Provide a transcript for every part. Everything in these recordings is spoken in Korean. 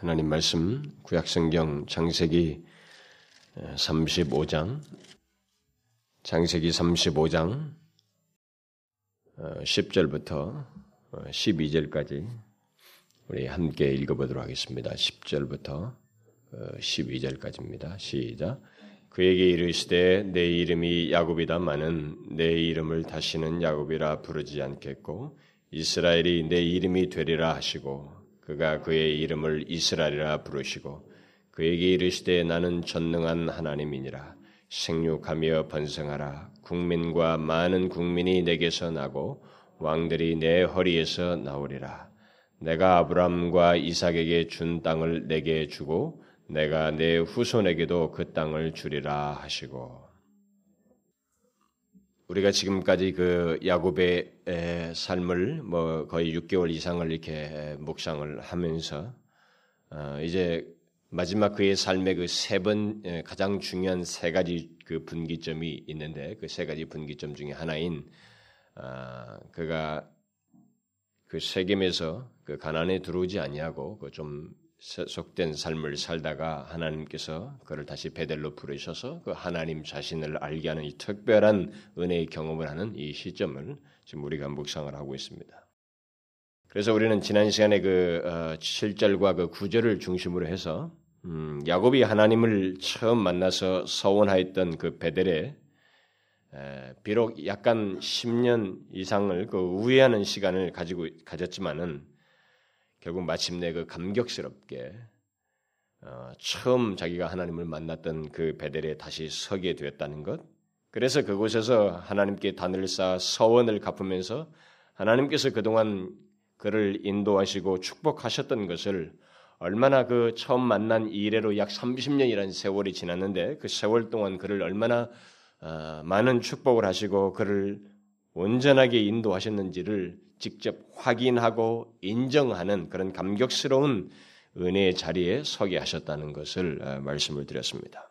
하나님 말씀 구약성경 창세기 35장 창세기 35장 10절부터 12절까지 우리 함께 읽어보도록 하겠습니다. 10절부터 12절까지입니다. 시작. 그에게 이르시되 내 이름이 야곱이다마는 내 이름을 다시는 야곱이라 부르지 않겠고 이스라엘이 내 이름이 되리라 하시고 그가 그의 이름을 이스라엘이라 부르시고 그에게 이르시되 나는 전능한 하나님이니라. 생육하며 번성하라. 국민과 많은 국민이 내게서 나고 왕들이 내 허리에서 나오리라. 내가 아브람과 이삭에게 준 땅을 내게 주고 내가 내 후손에게도 그 땅을 주리라 하시고 우리가 지금까지 그 야곱의 삶을 뭐 거의 6개월 이상을 이렇게 묵상을 하면서 어, 이제 마지막 그의 삶의 그 세 번 가장 중요한 세 가지 그 분기점이 있는데 그 세 가지 분기점 중에 하나인 어, 그가 그 세겜에서 그 가난에 들어오지 아니하고 그 좀 속된 삶을 살다가 하나님께서 그를 다시 베델로 부르셔서 그 하나님 자신을 알게 하는 이 특별한 은혜의 경험을 하는 이 시점을 지금 우리가 묵상을 하고 있습니다. 그래서 우리는 지난 시간에 그 7절과 어, 그 9절을 중심으로 해서 음, 야곱이 하나님을 처음 만나서 서원하였던 그 베델에 비록 약간 10년 이상을 그 우회하는 시간을 가지고 가졌지만은 결국 마침내 그 감격스럽게 어, 처음 자기가 하나님을 만났던 그 베델에 다시 서게 되었다는 것. 그래서 그곳에서 하나님께 단을 쌓아 서원을 갚으면서 하나님께서 그동안 그를 인도하시고 축복하셨던 것을 얼마나 그 처음 만난 이래로 약 30년이라는 세월이 지났는데 그 세월 동안 그를 얼마나 어, 많은 축복을 하시고 그를 온전하게 인도하셨는지를 직접 확인하고 인정하는 그런 감격스러운 은혜의 자리에 서게 하셨다는 것을 어, 말씀을 드렸습니다.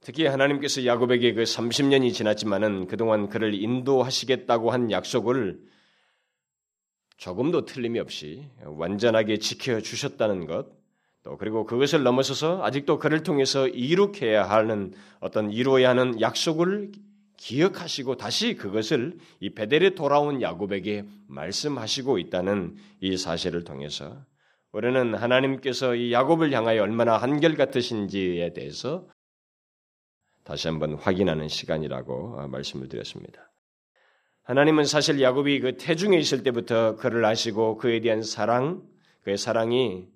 특히 하나님께서 야곱에게 그 30년이 지났지만은 그동안 그를 인도하시겠다고 한 약속을 조금도 틀림이 없이 완전하게 지켜 주셨다는 것, 또 그리고 그것을 넘어서서 아직도 그를 통해서 이룩해야 하는 어떤 이루어야 하는 약속을 기억하시고 다시 그것을 이 베델에 돌아온 야곱에게 말씀하시고 있다는 이 사실을 통해서 우리는 하나님께서 이 야곱을 향하여 얼마나 한결같으신지에 대해서 다시 한번 확인하는 시간이라고 말씀을 드렸습니다. 하나님은 사실 야곱이 그 태중에 있을 때부터 그를 아시고 그에 대한 사랑, 그의 사랑이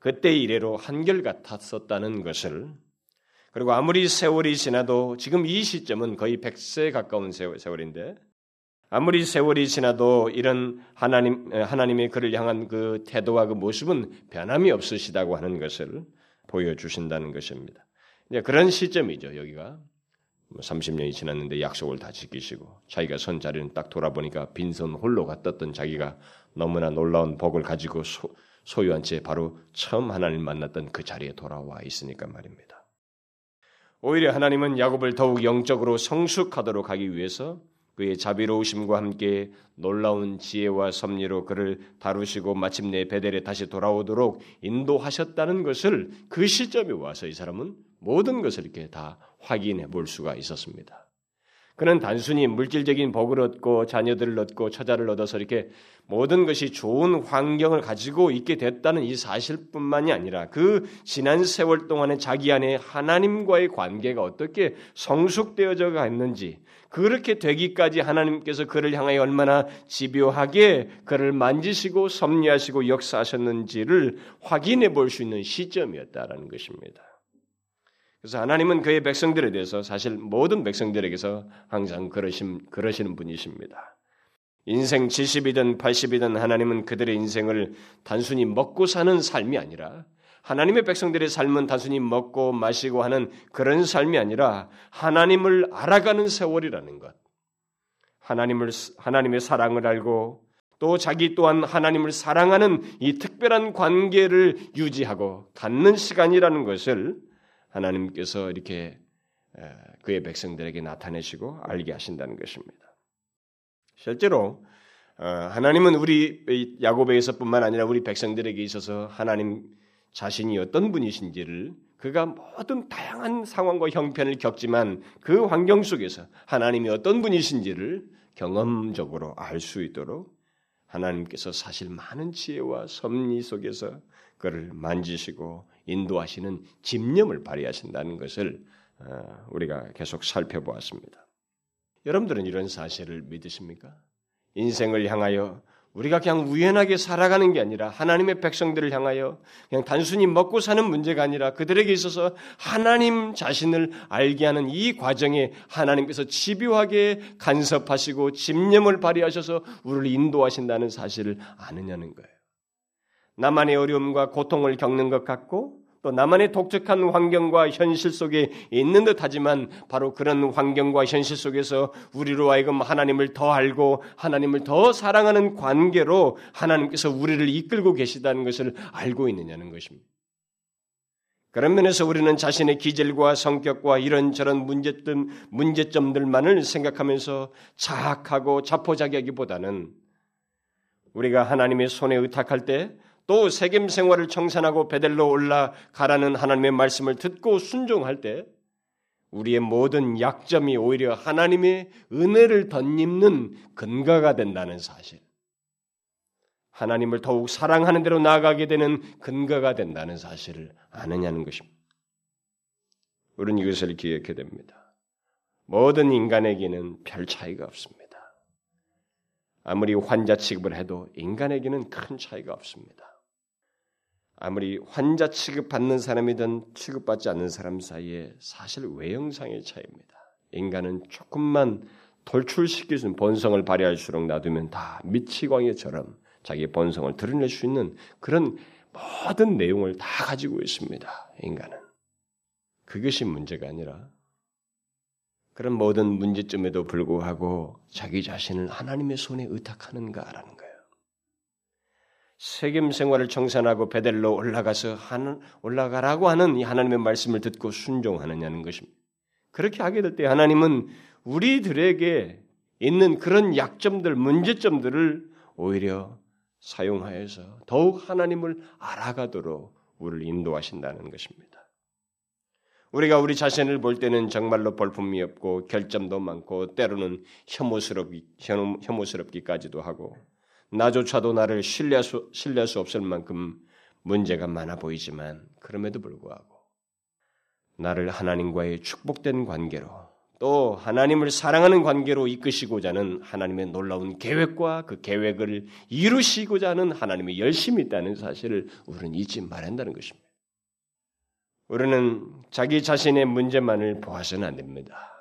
그때 이래로 한결같았었다는 것을 그리고 아무리 세월이 지나도 지금 이 시점은 거의 100세 가까운 세월인데 아무리 세월이 지나도 이런 하나님 하나님의 그를 향한 그 태도와 그 모습은 변함이 없으시다고 하는 것을 보여 주신다는 것입니다. 이제 그런 시점이죠 여기가 30년이 뭐 지났는데 약속을 다 지키시고 자기가 선 자리는 딱 돌아보니까 빈손 홀로 갔었던 자기가 너무나 놀라운 복을 가지고 소, 소유한 채 바로 처음 하나님 만났던 그 자리에 돌아와 있으니까 말입니다. 오히려 하나님은 야곱을 더욱 영적으로 성숙하도록 하기 위해서 그의 자비로우심과 함께 놀라운 지혜와 섭리로 그를 다루시고 마침내 베델에 다시 돌아오도록 인도하셨다는 것을 그 시점에 와서 이 사람은 모든 것을 이렇게 다 확인해 볼 수가 있었습니다. 그는 단순히 물질적인 복을 얻고 자녀들을 얻고 처자를 얻어서 이렇게 모든 것이 좋은 환경을 가지고 있게 됐다는 이 사실뿐만이 아니라 그 지난 세월 동안에 자기 안에 하나님과의 관계가 어떻게 성숙되어져 갔는지 그렇게 되기까지 하나님께서 그를 향하여 얼마나 집요하게 그를 만지시고 섭리하시고 역사하셨는지를 확인해 볼 수 있는 시점이었다라는 것입니다. 그래서 하나님은 그의 백성들에 대해서 사실 모든 백성들에게서 항상 그러신, 그러시는 분이십니다. 인생 70이든 80이든 하나님은 그들의 인생을 단순히 먹고 사는 삶이 아니라 하나님의 백성들의 삶은 단순히 먹고 마시고 하는 그런 삶이 아니라 하나님을 알아가는 세월이라는 것. 하나님을, 하나님의 사랑을 알고 또 자기 또한 하나님을 사랑하는 이 특별한 관계를 유지하고 갖는 시간이라는 것을 하나님께서 이렇게 그의 백성들에게 나타내시고 알게 하신다는 것입니다. 실제로 어, 하나님은 우리 야곱에게서뿐만 아니라 우리 백성들에게 있어서 하나님 자신이 어떤 분이신지를 그가 모든 다양한 상황과 형편을 겪지만 그 환경 속에서 하나님이 어떤 분이신지를 경험적으로 알 수 있도록 하나님께서 사실 많은 지혜와 섭리 속에서 그를 만지시고 인도하시는 집념을 발휘하신다는 것을 어, 우리가 계속 살펴보았습니다. 여러분들은 이런 사실을 믿으십니까? 인생을 향하여 우리가 그냥 우연하게 살아가는 게 아니라 하나님의 백성들을 향하여 그냥 단순히 먹고 사는 문제가 아니라 그들에게 있어서 하나님 자신을 알게 하는 이 과정에 하나님께서 집요하게 간섭하시고 집념을 발휘하셔서 우리를 인도하신다는 사실을 아느냐는 거예요. 나만의 어려움과 고통을 겪는 것 같고 또 나만의 독특한 환경과 현실 속에 있는 듯 하지만 바로 그런 환경과 현실 속에서 우리로 하여금 하나님을 더 알고 하나님을 더 사랑하는 관계로 하나님께서 우리를 이끌고 계시다는 것을 알고 있느냐는 것입니다. 그런 면에서 우리는 자신의 기질과 성격과 이런저런 문제점, 문제점들만을 생각하면서 자학하고 자포자기하기보다는 우리가 하나님의 손에 의탁할 때 또 세겜 생활을 청산하고 베델로 올라가라는 하나님의 말씀을 듣고 순종할 때 우리의 모든 약점이 오히려 하나님의 은혜를 덧입는 근거가 된다는 사실. 하나님을 더욱 사랑하는 대로 나아가게 되는 근거가 된다는 사실을 아느냐는 것입니다. 우리는 이것을 기억해야 됩니다. 모든 인간에게는 별 차이가 없습니다. 아무리 환자 취급을 해도 인간에게는 큰 차이가 없습니다. 아무리 환자 취급받는 사람이든 취급받지 않는 사람 사이에 사실 외형상의 차이입니다. 인간은 조금만 돌출시킬 수 있는 본성을 발휘할수록 놔두면 다 미치광이처럼 자기 본성을 드러낼 수 있는 그런 모든 내용을 다 가지고 있습니다. 인간은. 그것이 문제가 아니라 그런 모든 문제점에도 불구하고 자기 자신을 하나님의 손에 의탁하는가라는 거예요. 세겜 생활을 청산하고 베델로 올라가서 하는 올라가라고 하는 이 하나님의 말씀을 듣고 순종하느냐는 것입니다. 그렇게 하게 될 때 하나님은 우리들에게 있는 그런 약점들, 문제점들을 오히려 사용하여서 더욱 하나님을 알아가도록 우리를 인도하신다는 것입니다. 우리가 우리 자신을 볼 때는 정말로 볼품이 없고 결점도 많고 때로는 혐오스럽기, 혐오스럽기까지도 하고 나조차도 나를 신뢰할 수, 신뢰할 수 없을 만큼 문제가 많아 보이지만 그럼에도 불구하고 나를 하나님과의 축복된 관계로 또 하나님을 사랑하는 관계로 이끄시고자 하는 하나님의 놀라운 계획과 그 계획을 이루시고자 하는 하나님의 열심이 있다는 사실을 우리는 잊지 말한다는 것입니다. 우리는 자기 자신의 문제만을 보아서는 안 됩니다.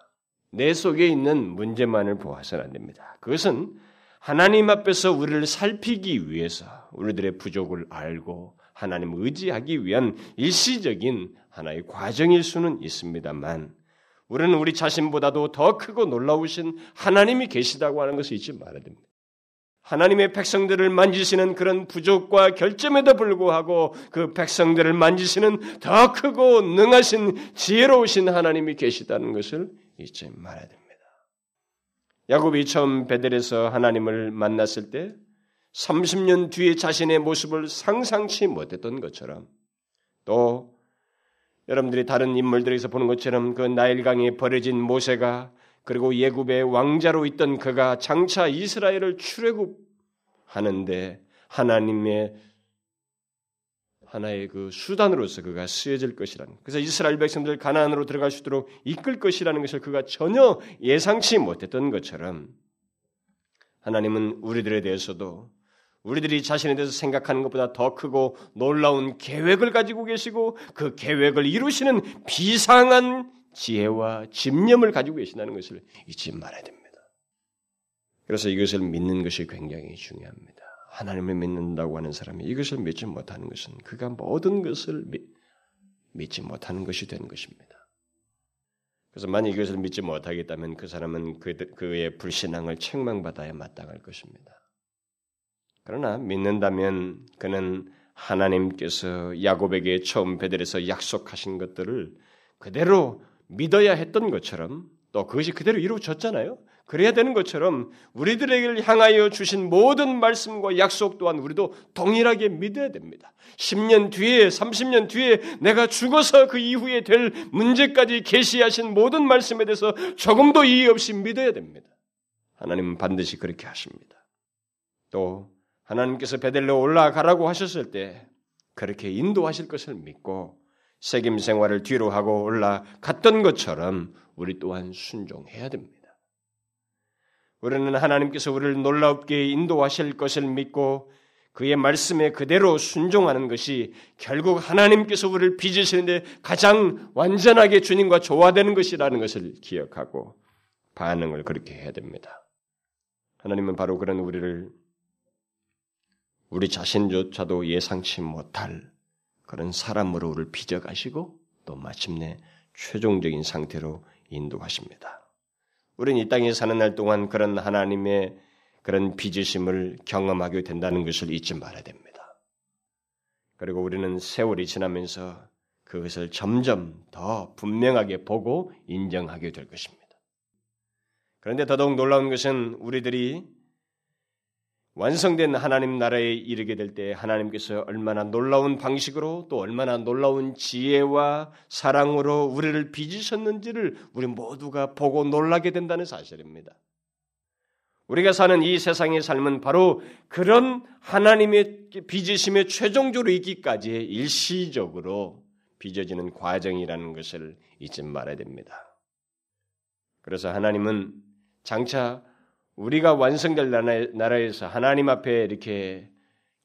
내 속에 있는 문제만을 보아서는 안 됩니다. 그것은 하나님 앞에서 우리를 살피기 위해서 우리들의 부족을 알고 하나님 의지하기 위한 일시적인 하나의 과정일 수는 있습니다만 우리는 우리 자신보다도 더 크고 놀라우신 하나님이 계시다고 하는 것을 잊지 말아야 됩니다. 하나님의 백성들을 만지시는 그런 부족과 결점에도 불구하고 그 백성들을 만지시는 더 크고 능하신 지혜로우신 하나님이 계시다는 것을 잊지 말아야 됩니다. 야곱이 처음 베델에서 하나님을 만났을 때 30년 뒤에 자신의 모습을 상상치 못했던 것처럼 또 여러분들이 다른 인물들에서 보는 것처럼 그 나일강에 버려진 모세가 그리고 예굽의 왕자로 있던 그가 장차 이스라엘을 출애굽하는데 하나님의 하나의 그 수단으로서 그가 쓰여질 것이라는. 그래서 이스라엘 백성들 가나안으로 들어갈 수 있도록 이끌 것이라는 것을 그가 전혀 예상치 못했던 것처럼 하나님은 우리들에 대해서도 우리들이 자신에 대해서 생각하는 것보다 더 크고 놀라운 계획을 가지고 계시고 그 계획을 이루시는 비상한 지혜와 집념을 가지고 계신다는 것을 잊지 말아야 됩니다. 그래서 이것을 믿는 것이 굉장히 중요합니다. 하나님을 믿는다고 하는 사람이 이것을 믿지 못하는 것은 그가 모든 것을 믿, 믿지 못하는 것이 되는 것입니다. 그래서 만약 이것을 믿지 못하겠다면 그 사람은 그, 그의 불신앙을 책망받아야 마땅할 것입니다. 그러나 믿는다면 그는 하나님께서 야곱에게 처음 베델에서 약속하신 것들을 그대로 믿어야 했던 것처럼 또 그것이 그대로 이루어졌잖아요. 그래야 되는 것처럼 우리들에게 향하여 주신 모든 말씀과 약속 또한 우리도 동일하게 믿어야 됩니다. 10년 뒤에, 30년 뒤에 내가 죽어서 그 이후에 될 문제까지 계시하신 모든 말씀에 대해서 조금도 이의 없이 믿어야 됩니다. 하나님은 반드시 그렇게 하십니다. 또 하나님께서 베델로 올라가라고 하셨을 때 그렇게 인도하실 것을 믿고 책임 생활을 뒤로 하고 올라갔던 것처럼 우리 또한 순종해야 됩니다. 우리는 하나님께서 우리를 놀랍게 인도하실 것을 믿고 그의 말씀에 그대로 순종하는 것이 결국 하나님께서 우리를 빚으시는데 가장 완전하게 주님과 조화되는 것이라는 것을 기억하고 반응을 그렇게 해야 됩니다. 하나님은 바로 그런 우리를 우리 자신조차도 예상치 못할 그런 사람으로 우리를 빚어가시고 또 마침내 최종적인 상태로 인도하십니다. 우리는 이 땅에 사는 날 동안 그런 하나님의 그런 빚으심을 경험하게 된다는 것을 잊지 말아야 됩니다. 그리고 우리는 세월이 지나면서 그것을 점점 더 분명하게 보고 인정하게 될 것입니다. 그런데 더더욱 놀라운 것은 우리들이 완성된 하나님 나라에 이르게 될 때 하나님께서 얼마나 놀라운 방식으로 또 얼마나 놀라운 지혜와 사랑으로 우리를 빚으셨는지를 우리 모두가 보고 놀라게 된다는 사실입니다. 우리가 사는 이 세상의 삶은 바로 그런 하나님의 빚으심의 최종적으로 있기까지의 일시적으로 빚어지는 과정이라는 것을 잊지 말아야 됩니다. 그래서 하나님은 장차 우리가 완성될 나라에서 하나님 앞에 이렇게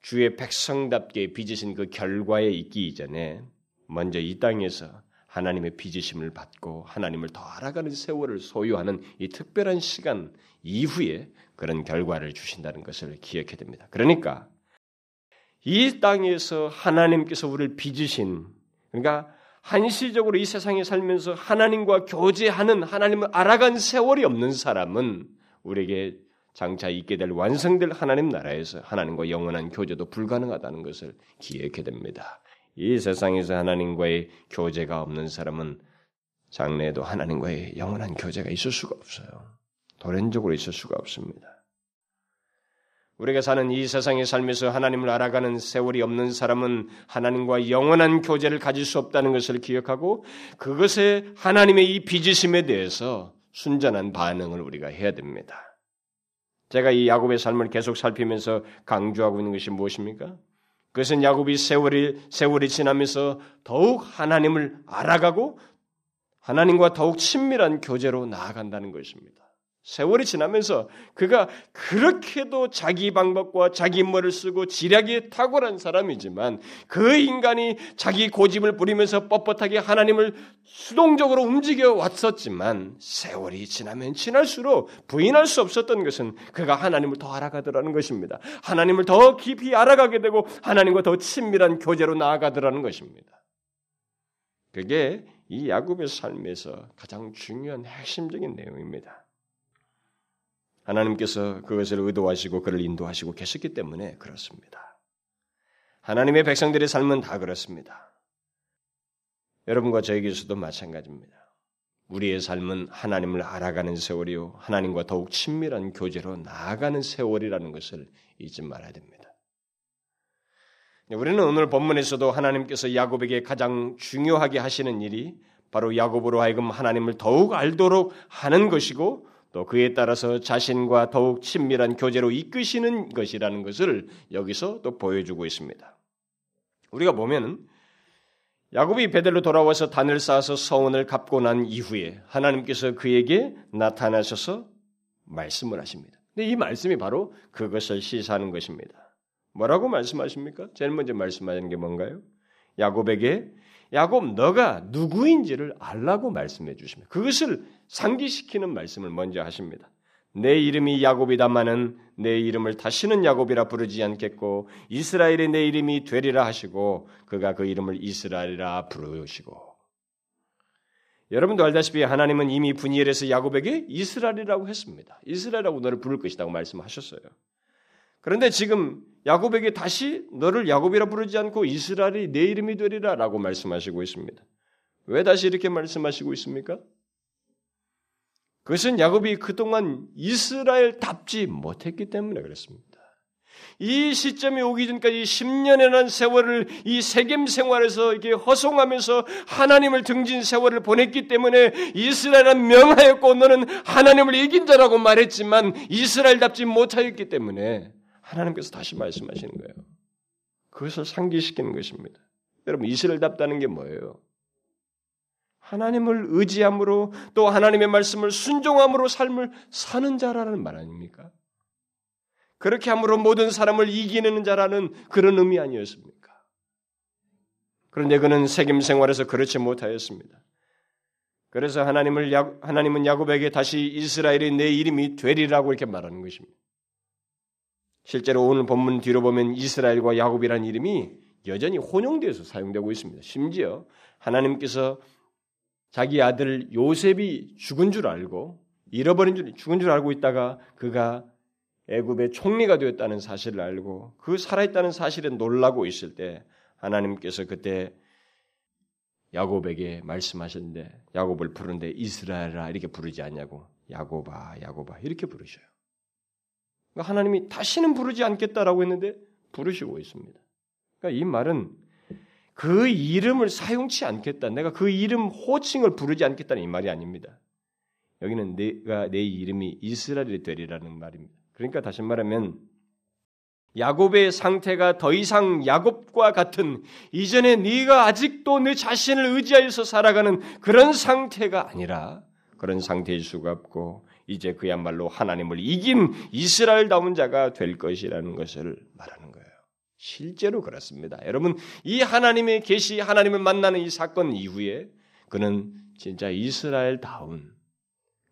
주의 백성답게 빚으신 그 결과에 있기 이전에 먼저 이 땅에서 하나님의 빚으심을 받고 하나님을 더 알아가는 세월을 소유하는 이 특별한 시간 이후에 그런 결과를 주신다는 것을 기억해야 됩니다. 그러니까 이 땅에서 하나님께서 우리를 빚으신 그러니까 한시적으로 이 세상에 살면서 하나님과 교제하는 하나님을 알아간 세월이 없는 사람은 우리에게 장차 있게 될 완성될 하나님 나라에서 하나님과 영원한 교제도 불가능하다는 것을 기억해야 됩니다. 이 세상에서 하나님과의 교제가 없는 사람은 장래에도 하나님과의 영원한 교제가 있을 수가 없어요. 도련적으로 있을 수가 없습니다. 우리가 사는 이 세상의 삶에서 하나님을 알아가는 세월이 없는 사람은 하나님과 영원한 교제를 가질 수 없다는 것을 기억하고 그것에 하나님의 이 빚으심에 대해서 순전한 반응을 우리가 해야 됩니다. 제가 이 야곱의 삶을 계속 살피면서 강조하고 있는 것이 무엇입니까? 그것은 야곱이 세월이 세월이 지나면서 더욱 하나님을 알아가고 하나님과 더욱 친밀한 교제로 나아간다는 것입니다. 세월이 지나면서 그가 그렇게도 자기 방법과 자기 머리를 쓰고 지략이 탁월한 사람이지만 그 인간이 자기 고집을 부리면서 뻣뻣하게 하나님을 수동적으로 움직여 왔었지만 세월이 지나면 지날수록 부인할 수 없었던 것은 그가 하나님을 더 알아가더라는 것입니다. 하나님을 더 깊이 알아가게 되고 하나님과 더 친밀한 교제로 나아가더라는 것입니다. 그게 이 야곱의 삶에서 가장 중요한 핵심적인 내용입니다. 하나님께서 그것을 의도하시고 그를 인도하시고 계셨기 때문에 그렇습니다. 하나님의 백성들의 삶은 다 그렇습니다. 여러분과 저에게서도 마찬가지입니다. 우리의 삶은 하나님을 알아가는 세월이요. 하나님과 더욱 친밀한 교제로 나아가는 세월이라는 것을 잊지 말아야 됩니다. 우리는 오늘 본문에서도 하나님께서 야곱에게 가장 중요하게 하시는 일이 바로 야곱으로 하여금 하나님을 더욱 알도록 하는 것이고 또 그에 따라서 자신과 더욱 친밀한 교제로 이끄시는 것이라는 것을 여기서 또 보여주고 있습니다. 우리가 보면은 야곱이 베델로 돌아와서 단을 쌓아서 서원을 갚고 난 이후에 하나님께서 그에게 나타나셔서 말씀을 하십니다. 근데 이 말씀이 바로 그것을 시사하는 것입니다. 뭐라고 말씀하십니까? 제일 먼저 말씀하는 게 뭔가요? 야곱에게 야곱 너가 누구인지를 알라고 말씀해 주십니다. 그것을 상기시키는 말씀을 먼저 하십니다. 내 이름이 야곱이다마는 내 이름을 다시는 야곱이라 부르지 않겠고 이스라엘의 내 이름이 되리라 하시고 그가 그 이름을 이스라엘이라 부르시고 여러분도 알다시피 하나님은 이미 분이엘에서 야곱에게 이스라엘이라고 했습니다. 이스라엘이라고 너를 부를 것이라고 말씀하셨어요. 그런데 지금 야곱에게 다시 너를 야곱이라 부르지 않고 이스라엘이 내 이름이 되리라라고 말씀하시고 있습니다. 왜 다시 이렇게 말씀하시고 있습니까? 그것은 야곱이 그동안 이스라엘답지 못했기 때문에 그렇습니다. 이 시점이 오기 전까지 10년이라는 세월을 이 세겜 생활에서 이렇게 허송하면서 하나님을 등진 세월을 보냈기 때문에 이스라엘은 명하였고 너는 하나님을 이긴 자라고 말했지만 이스라엘답지 못하였기 때문에 하나님께서 다시 말씀하시는 거예요. 그것을 상기시키는 것입니다. 여러분 이스라엘답다는 게 뭐예요? 하나님을 의지함으로 또 하나님의 말씀을 순종함으로 삶을 사는 자라는 말 아닙니까? 그렇게 함으로 모든 사람을 이기는 자라는 그런 의미 아니었습니까? 그런데 그는 세겜 생활에서 그렇지 못하였습니다. 그래서 하나님을 야, 하나님은 야곱에게 다시 이스라엘의 내 이름이 되리라고 이렇게 말하는 것입니다. 실제로 오늘 본문 뒤로 보면 이스라엘과 야곱이라는 이름이 여전히 혼용되어서 사용되고 있습니다. 심지어 하나님께서 자기 아들 요셉이 죽은 줄 알고 잃어버린 줄 죽은 줄 알고 있다가 그가 애굽의 총리가 되었다는 사실을 알고 그 살아있다는 사실에 놀라고 있을 때 하나님께서 그때 야곱에게 말씀하셨는데 야곱을 부르는데 이스라엘아 이렇게 부르지 않냐고 야곱아 야곱아 이렇게 부르셔요. 그러니까 하나님이 다시는 부르지 않겠다라고 했는데 부르시고 있습니다. 그러니까 이 말은 그 이름을 사용치 않겠다. 내가 그 이름 호칭을 부르지 않겠다는 이 말이 아닙니다. 여기는 내가 내 이름이 이스라엘이 되리라는 말입니다. 그러니까 다시 말하면 야곱의 상태가 더 이상 야곱과 같은 이전에 네가 아직도 내 자신을 의지하여서 살아가는 그런 상태가 아니라 그런 상태일 수가 없고 이제 그야말로 하나님을 이긴 이스라엘다운 자가 될 것이라는 것을 말하는 거예요. 실제로 그렇습니다. 여러분 이 하나님의 계시 하나님을 만나는 이 사건 이후에 그는 진짜 이스라엘다운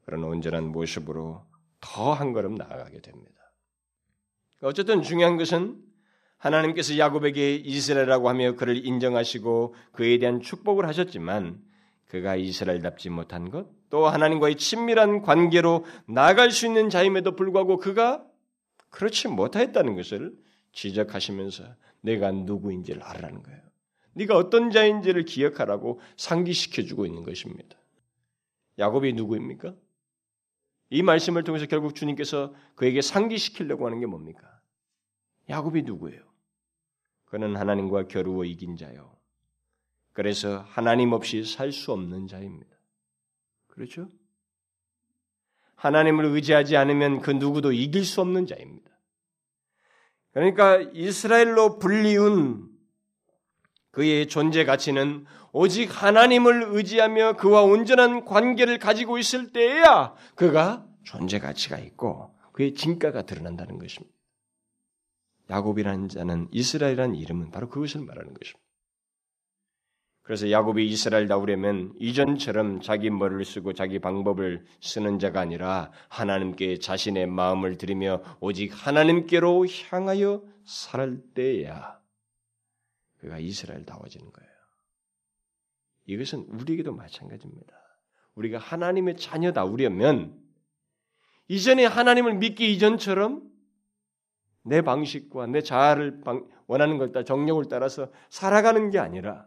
그런 온전한 모습으로 더 한 걸음 나아가게 됩니다. 어쨌든 중요한 것은 하나님께서 야곱에게 이스라엘이라고 하며 그를 인정하시고 그에 대한 축복을 하셨지만 그가 이스라엘답지 못한 것, 또 하나님과의 친밀한 관계로 나갈 수 있는 자임에도 불구하고 그가 그렇지 못하였다는 것을 지적하시면서 내가 누구인지를 알라는 거예요. 네가 어떤 자인지를 기억하라고 상기시켜 주고 있는 것입니다. 야곱이 누구입니까? 이 말씀을 통해서 결국 주님께서 그에게 상기시키려고 하는 게 뭡니까? 야곱이 누구예요? 그는 하나님과 겨루어 이긴 자요. 그래서 하나님 없이 살 수 없는 자입니다. 그렇죠? 하나님을 의지하지 않으면 그 누구도 이길 수 없는 자입니다. 그러니까 이스라엘로 불리운 그의 존재 가치는 오직 하나님을 의지하며 그와 온전한 관계를 가지고 있을 때에야 그가 존재 가치가 있고 그의 진가가 드러난다는 것입니다. 야곱이라는 자는 이스라엘이라는 이름은 바로 그것을 말하는 것입니다. 그래서 야곱이 이스라엘다우려면 이전처럼 자기 머리를 쓰고 자기 방법을 쓰는 자가 아니라 하나님께 자신의 마음을 들이며 오직 하나님께로 향하여 살 때야 그가 이스라엘다워지는 거예요. 이것은 우리에게도 마찬가지입니다. 우리가 하나님의 자녀다 우려면 이전에 하나님을 믿기 이전처럼 내 방식과 내 자아를 원하는 것 따라 정력을 따라서 살아가는 게 아니라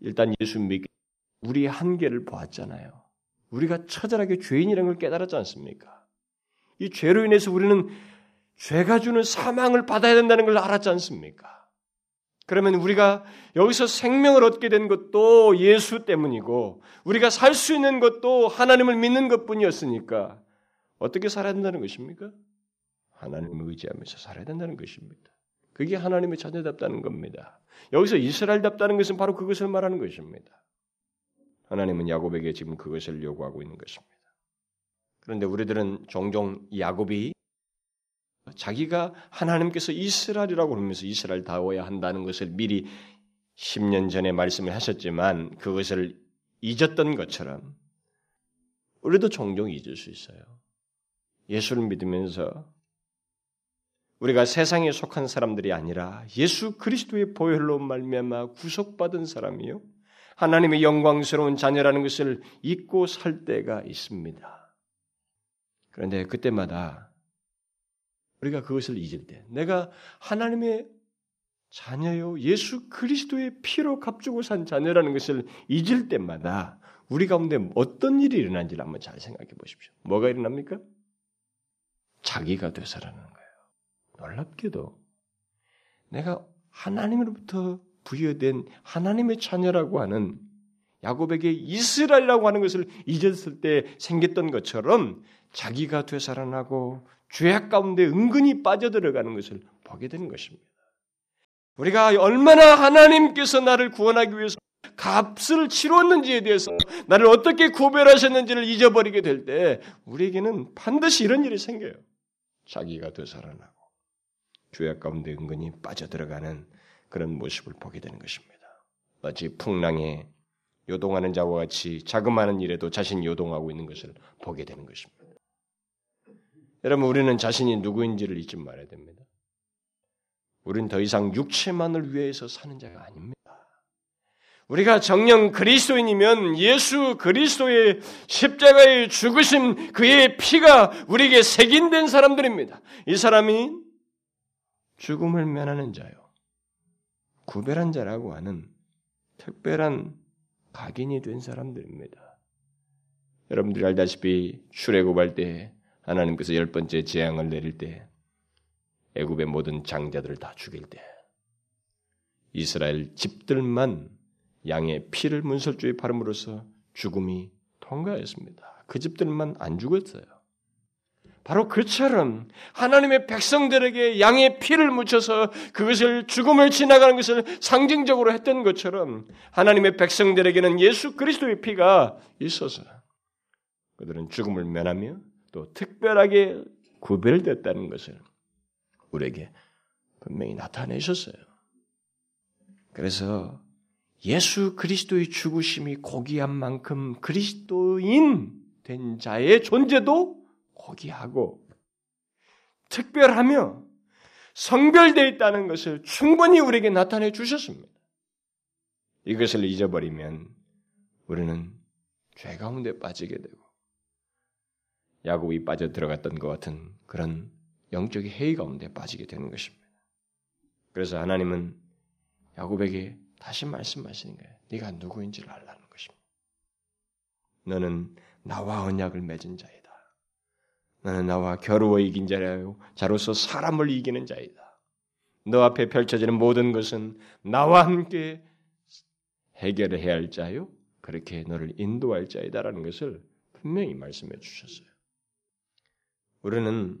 일단 예수 믿기 우리의 한계를 보았잖아요. 우리가 처절하게 죄인이라는 걸 깨달았지 않습니까? 이 죄로 인해서 우리는 죄가 주는 사망을 받아야 된다는 걸 알았지 않습니까? 그러면 우리가 여기서 생명을 얻게 된 것도 예수 때문이고 우리가 살 수 있는 것도 하나님을 믿는 것뿐이었으니까 어떻게 살아야 된다는 것입니까? 하나님을 의지하면서 살아야 된다는 것입니다. 그게 하나님의 자녀답다는 겁니다. 여기서 이스라엘답다는 것은 바로 그것을 말하는 것입니다. 하나님은 야곱에게 지금 그것을 요구하고 있는 것입니다. 그런데 우리들은 종종 야곱이 자기가 하나님께서 이스라엘이라고 그러면서 이스라엘 다워야 한다는 것을 미리 10년 전에 말씀을 하셨지만 그것을 잊었던 것처럼 우리도 종종 잊을 수 있어요. 예수를 믿으면서 우리가 세상에 속한 사람들이 아니라 예수 그리스도의 보혈로 말미암아 구속받은 사람이요 하나님의 영광스러운 자녀라는 것을 잊고 살 때가 있습니다. 그런데 그때마다 우리가 그것을 잊을 때 내가 하나님의 자녀요 예수 그리스도의 피로 값주고 산 자녀라는 것을 잊을 때마다 우리 가운데 어떤 일이 일어난지를 한번 잘 생각해 보십시오. 뭐가 일어납니까? 자기가 되살아나는 거예요. 놀랍게도 내가 하나님으로부터 부여된 하나님의 자녀라고 하는 야곱에게 이스라엘이라고 하는 것을 잊었을 때 생겼던 것처럼 자기가 되살아나고 죄악 가운데 은근히 빠져들어가는 것을 보게 되는 것입니다. 우리가 얼마나 하나님께서 나를 구원하기 위해서 값을 치렀는지에 대해서 나를 어떻게 구별하셨는지를 잊어버리게 될 때 우리에게는 반드시 이런 일이 생겨요. 자기가 되살아나고 죄악 가운데 은근히 빠져들어가는 그런 모습을 보게 되는 것입니다. 마치 풍랑에 요동하는 자와 같이 자그마한 일에도 자신이 요동하고 있는 것을 보게 되는 것입니다. 여러분 우리는 자신이 누구인지를 잊지 말아야 됩니다. 우리는 더 이상 육체만을 위해서 사는 자가 아닙니다. 우리가 정령 그리스도인이면 예수 그리스도의 십자가의 죽으심 그의 피가 우리에게 색인된 사람들입니다. 이 사람이 죽음을 면하는 자요. 구별한 자라고 하는 특별한 각인이 된 사람들입니다. 여러분들이 알다시피 출애굽할 때 하나님께서 열 번째 재앙을 내릴 때 애굽의 모든 장자들을 다 죽일 때 이스라엘 집들만 양의 피를 문설주에 바름으로써 죽음이 통과했습니다. 그 집들만 안 죽었어요. 바로 그처럼 하나님의 백성들에게 양의 피를 묻혀서 그것을 죽음을 지나가는 것을 상징적으로 했던 것처럼 하나님의 백성들에게는 예수 그리스도의 피가 있어서 그들은 죽음을 면하며 또 특별하게 구별됐다는 것을 우리에게 분명히 나타내셨어요. 그래서 예수 그리스도의 죽으심이 고귀한 만큼 그리스도인 된 자의 존재도 고귀하고 특별하며 성별되어 있다는 것을 충분히 우리에게 나타내 주셨습니다. 이것을 잊어버리면 우리는 죄 가운데 빠지게 되고 야곱이 빠져 들어갔던 것 같은 그런 영적인 해이 가운데 빠지게 되는 것입니다. 그래서 하나님은 야곱에게 다시 말씀하시는 거예요. 네가 누구인지를 알라는 것입니다. 너는 나와 언약을 맺은 자이다. 너는 나와 겨루어 이긴 자라요. 자로서 사람을 이기는 자이다. 너 앞에 펼쳐지는 모든 것은 나와 함께 해결해야 할 자요. 그렇게 너를 인도할 자이다라는 것을 분명히 말씀해 주셨어요. 우리는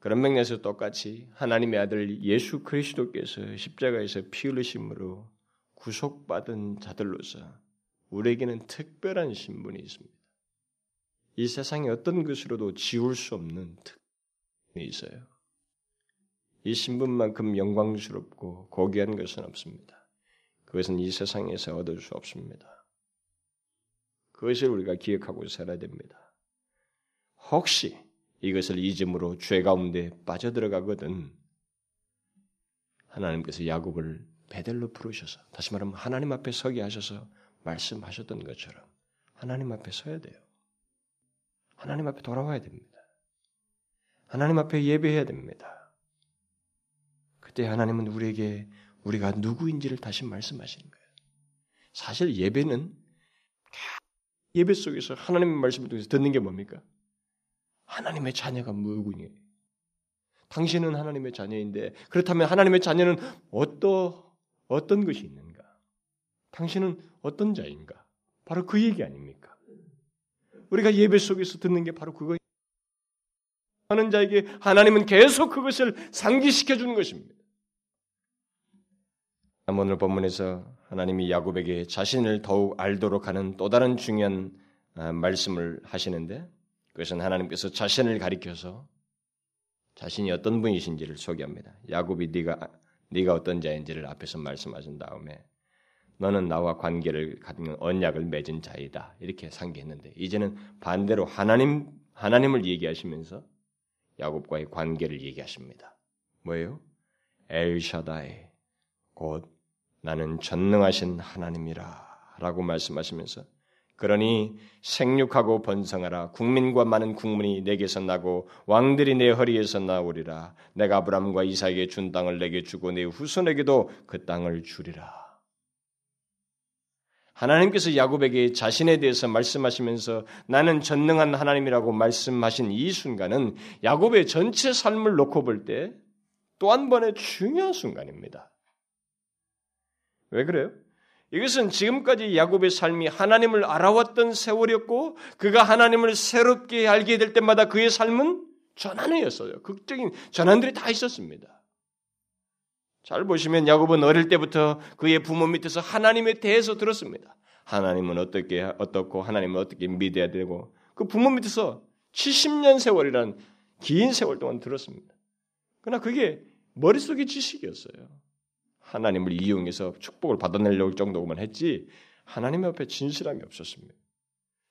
그런 맥락에서 똑같이 하나님의 아들 예수 그리스도께서 십자가에서 피 흘리심으로 구속받은 자들로서 우리에게는 특별한 신분이 있습니다. 이 세상의 어떤 것으로도 지울 수 없는 특권이 있어요. 이 신분만큼 영광스럽고 고귀한 것은 없습니다. 그것은 이 세상에서 얻을 수 없습니다. 그것을 우리가 기억하고 살아야 됩니다. 혹시 이것을 잊음으로 죄 가운데 빠져들어가거든 하나님께서 야곱을 베델로 부르셔서 다시 말하면 하나님 앞에 서게 하셔서 말씀하셨던 것처럼 하나님 앞에 서야 돼요. 하나님 앞에 돌아와야 됩니다. 하나님 앞에 예배해야 됩니다. 그때 하나님은 우리에게 우리가 누구인지를 다시 말씀하시는 거예요. 사실 예배는 예배 속에서 하나님의 말씀을 통해서 듣는 게 뭡니까? 하나님의 자녀가 뭐군요. 당신은 하나님의 자녀인데 그렇다면 하나님의 자녀는 어떠 어떤 것이 있는가? 당신은 어떤 자인가? 바로 그 얘기 아닙니까? 우리가 예배 속에서 듣는 게 바로 그거. 하는 자에게 하나님은 계속 그것을 상기시켜 주는 것입니다. 오늘 본문에서 하나님이 야곱에게 자신을 더욱 알도록 하는 또 다른 중요한 아, 말씀을 하시는데 그것은 하나님께서 자신을 가리켜서 자신이 어떤 분이신지를 소개합니다. 야곱이 네가 네가 어떤 자인지를 앞에서 말씀하신 다음에 너는 나와 관계를 갖는 언약을 맺은 자이다. 이렇게 상기했는데 이제는 반대로 하나님 하나님을 얘기하시면서 야곱과의 관계를 얘기하십니다. 뭐예요? 엘샤다이 곧 나는 전능하신 하나님이라라고 말씀하시면서 그러니 생육하고 번성하라 국민과 많은 국민이 내게서 나고 왕들이 내 허리에서 나오리라 내가 아브람과 이삭에게 준 땅을 내게 주고 내 후손에게도 그 땅을 주리라 하나님께서 야곱에게 자신에 대해서 말씀하시면서 나는 전능한 하나님이라고 말씀하신 이 순간은 야곱의 전체 삶을 놓고 볼 때 또 한 번의 중요한 순간입니다. 왜 그래요? 이것은 지금까지 야곱의 삶이 하나님을 알아왔던 세월이었고 그가 하나님을 새롭게 알게 될 때마다 그의 삶은 전환이었어요. 극적인 전환들이 다 있었습니다. 잘 보시면 야곱은 어릴 때부터 그의 부모 밑에서 하나님에 대해서 들었습니다. 하나님은 어떻게 어떻고 하나님은 어떻게 믿어야 되고 그 부모 밑에서 70년 세월이란 긴 세월 동안 들었습니다. 그러나 그게 머릿속의 지식이었어요. 하나님을 이용해서 축복을 받아내려고 정도만 했지 하나님 앞에 진실함이 없었습니다.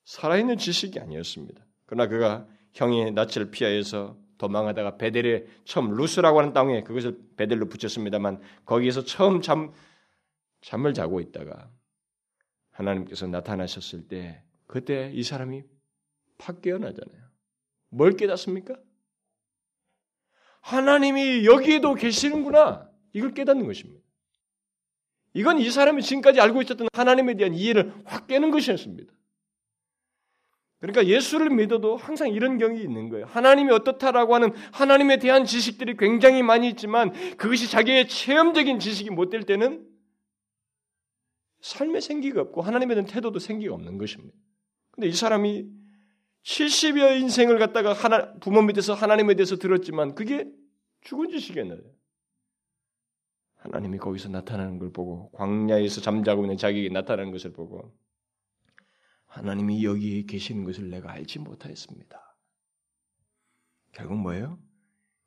살아있는 지식이 아니었습니다. 그러나 그가 형이 낯을 피하여서 도망하다가 베델에 처음 루스라고 하는 땅에 그것을 베델로 붙였습니다만 거기에서 처음 잠 잠을 자고 있다가 하나님께서 나타나셨을 때 그때 이 사람이 팍 깨어나잖아요. 뭘 깨닫습니까? 하나님이 여기에도 계시는구나. 이걸 깨닫는 것입니다. 이건 이 사람이 지금까지 알고 있었던 하나님에 대한 이해를 확 깨는 것이었습니다. 그러니까 예수를 믿어도 항상 이런 경이 있는 거예요. 하나님이 어떻다라고 하는 하나님에 대한 지식들이 굉장히 많이 있지만 그것이 자기의 체험적인 지식이 못 될 때는 삶에 생기가 없고 하나님에 대한 태도도 생기가 없는 것입니다. 근데 이 사람이 70여 인생을 갖다가 하나, 부모 밑에서 하나님에 대해서 들었지만 그게 죽은 지식이었나요? 하나님이 거기서 나타나는 걸 보고 광야에서 잠자고 있는 자기에게 나타나는 것을 보고 하나님이 여기에 계시는 것을 내가 알지 못하였습니다. 결국 뭐예요?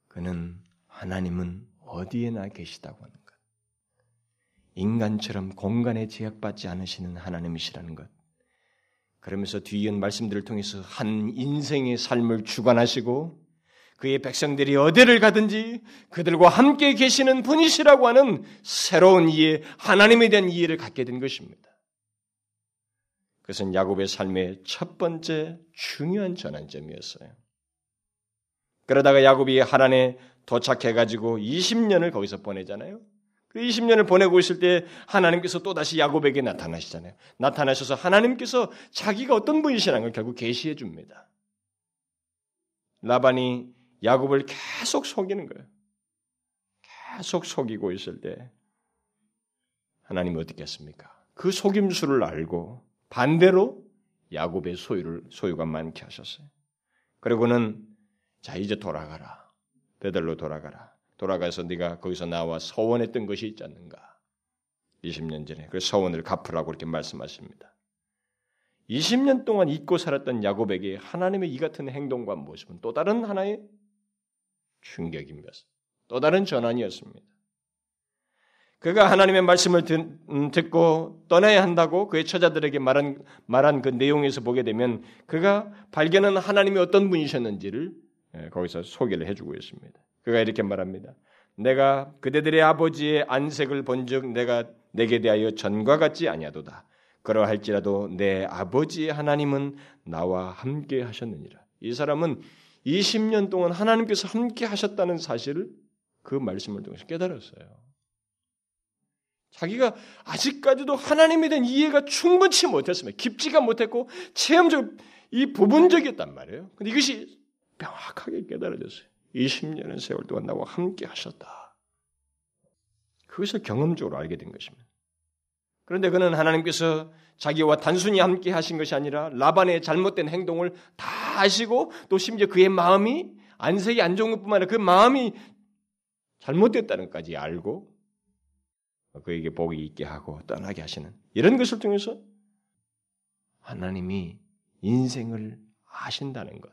그는 하나님은 어디에나 계시다고 하는 것. 인간처럼 공간에 제약받지 않으시는 하나님이시라는 것. 그러면서 뒤이은 말씀들을 통해서 한 인생의 삶을 주관하시고 그의 백성들이 어디를 가든지 그들과 함께 계시는 분이시라고 하는 새로운 이해, 하나님에 대한 이해를 갖게 된 것입니다. 그것은 야곱의 삶의 첫 번째 중요한 전환점이었어요. 그러다가 야곱이 하란에 도착해가지고 20년을 거기서 보내잖아요. 그 20년을 보내고 있을 때 하나님께서 또다시 야곱에게 나타나시잖아요. 나타나셔서 하나님께서 자기가 어떤 분이시라는 걸 결국 계시해 줍니다. 라반이 야곱을 계속 속이는 거예요. 계속 속이고 있을 때 하나님이 어떻게 했습니까? 그 속임수를 알고 반대로 야곱의 소유를 소유가 많게 하셨어요. 그리고는 자 이제 돌아가라. 베들로 돌아가라. 돌아가서 네가 거기서 나와 서원했던 것이 있지 않는가? 20년 전에 그 서원을 갚으라고 이렇게 말씀하십니다. 20년 동안 잊고 살았던 야곱에게 하나님의 이 같은 행동과 모습은 또 다른 하나의 충격입니다. 또 다른 전환이었습니다. 그가 하나님의 말씀을 음, 듣고 떠나야 한다고 그의 처자들에게 말한, 말한 그 내용에서 보게 되면 그가 발견한 하나님이 어떤 분이셨는지를 예, 거기서 소개를 해주고 있습니다. 그가 이렇게 말합니다. 내가 그대들의 아버지의 안색을 본즉 내가 내게 대하여 전과 같지 아니하도다. 그러할지라도 내 아버지의 하나님은 나와 함께 하셨느니라. 이 사람은 20년 동안 하나님께서 함께 하셨다는 사실을 그 말씀을 통해서 깨달았어요. 자기가 아직까지도 하나님에 대한 이해가 충분치 못했습니다. 깊지가 못했고 체험적 이 부분적이었단 말이에요. 근데 이것이 명확하게 깨달아졌어요. 20년의 세월 동안 나와 함께 하셨다. 그것을 경험적으로 알게 된 것입니다. 그런데 그는 하나님께서 자기와 단순히 함께 하신 것이 아니라 라반의 잘못된 행동을 다 아시고 또 심지어 그의 마음이 안색이 안 좋은 것뿐만 아니라 그 마음이 잘못됐다는 것까지 알고 그에게 복이 있게 하고 떠나게 하시는 이런 것을 통해서 하나님이 인생을 아신다는 것.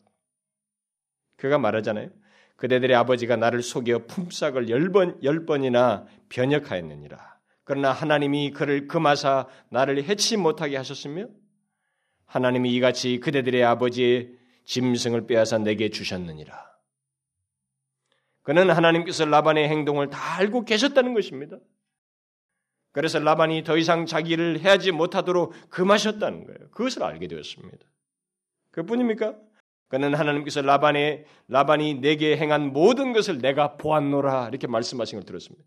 그가 말하잖아요. 그대들의 아버지가 나를 속여 품삯을 열 번, 열 번이나 변역하였느니라. 그러나 하나님이 그를 금하사 나를 해치 못하게 하셨으며 하나님이 이같이 그대들의 아버지의 짐승을 빼앗아 내게 주셨느니라. 그는 하나님께서 라반의 행동을 다 알고 계셨다는 것입니다. 그래서 라반이 더 이상 자기를 해하지 못하도록 금하셨다는 거예요. 그것을 알게 되었습니다. 그뿐입니까? 그는 하나님께서 라반의 라반이 내게 행한 모든 것을 내가 보았노라 이렇게 말씀하신 걸 들었습니다.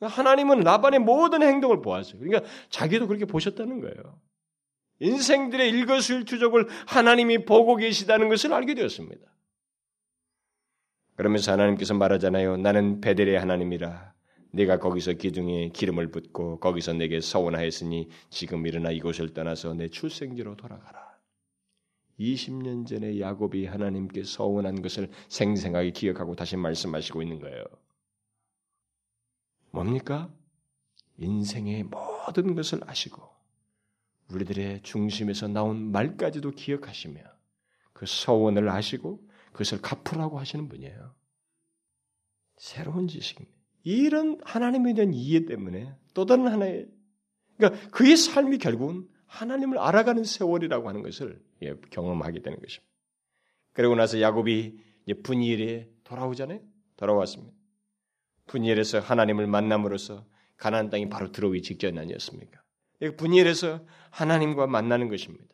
하나님은 라반의 모든 행동을 보았어요. 그러니까 자기도 그렇게 보셨다는 거예요. 인생들의 일거수일투족을 하나님이 보고 계시다는 것을 알게 되었습니다. 그러면서 하나님께서 말하잖아요. 나는 베델의 하나님이라. 네가 거기서 기둥에 기름을 붓고 거기서 내게 서원하였으니 지금 일어나 이곳을 떠나서 내 출생지로 돌아가라. 20년 전에 야곱이 하나님께 서원한 것을 생생하게 기억하고 다시 말씀하시고 있는 거예요. 뭡니까? 인생의 모든 것을 아시고 우리들의 중심에서 나온 말까지도 기억하시며 그 서원을 아시고 그것을 갚으라고 하시는 분이에요. 새로운 지식입니다. 이런 하나님에 대한 이해 때문에 또 다른 하나의 그러니까 그의 삶이 결국은 하나님을 알아가는 세월이라고 하는 것을 예, 경험하게 되는 것입니다. 그리고 나서 야곱이 분이엘에 돌아오잖아요. 돌아왔습니다. 분이엘에서 하나님을 만남으로써 가나안 땅이 바로 들어오기 직전 아니었습니까? 분이엘에서 하나님과 만나는 것입니다.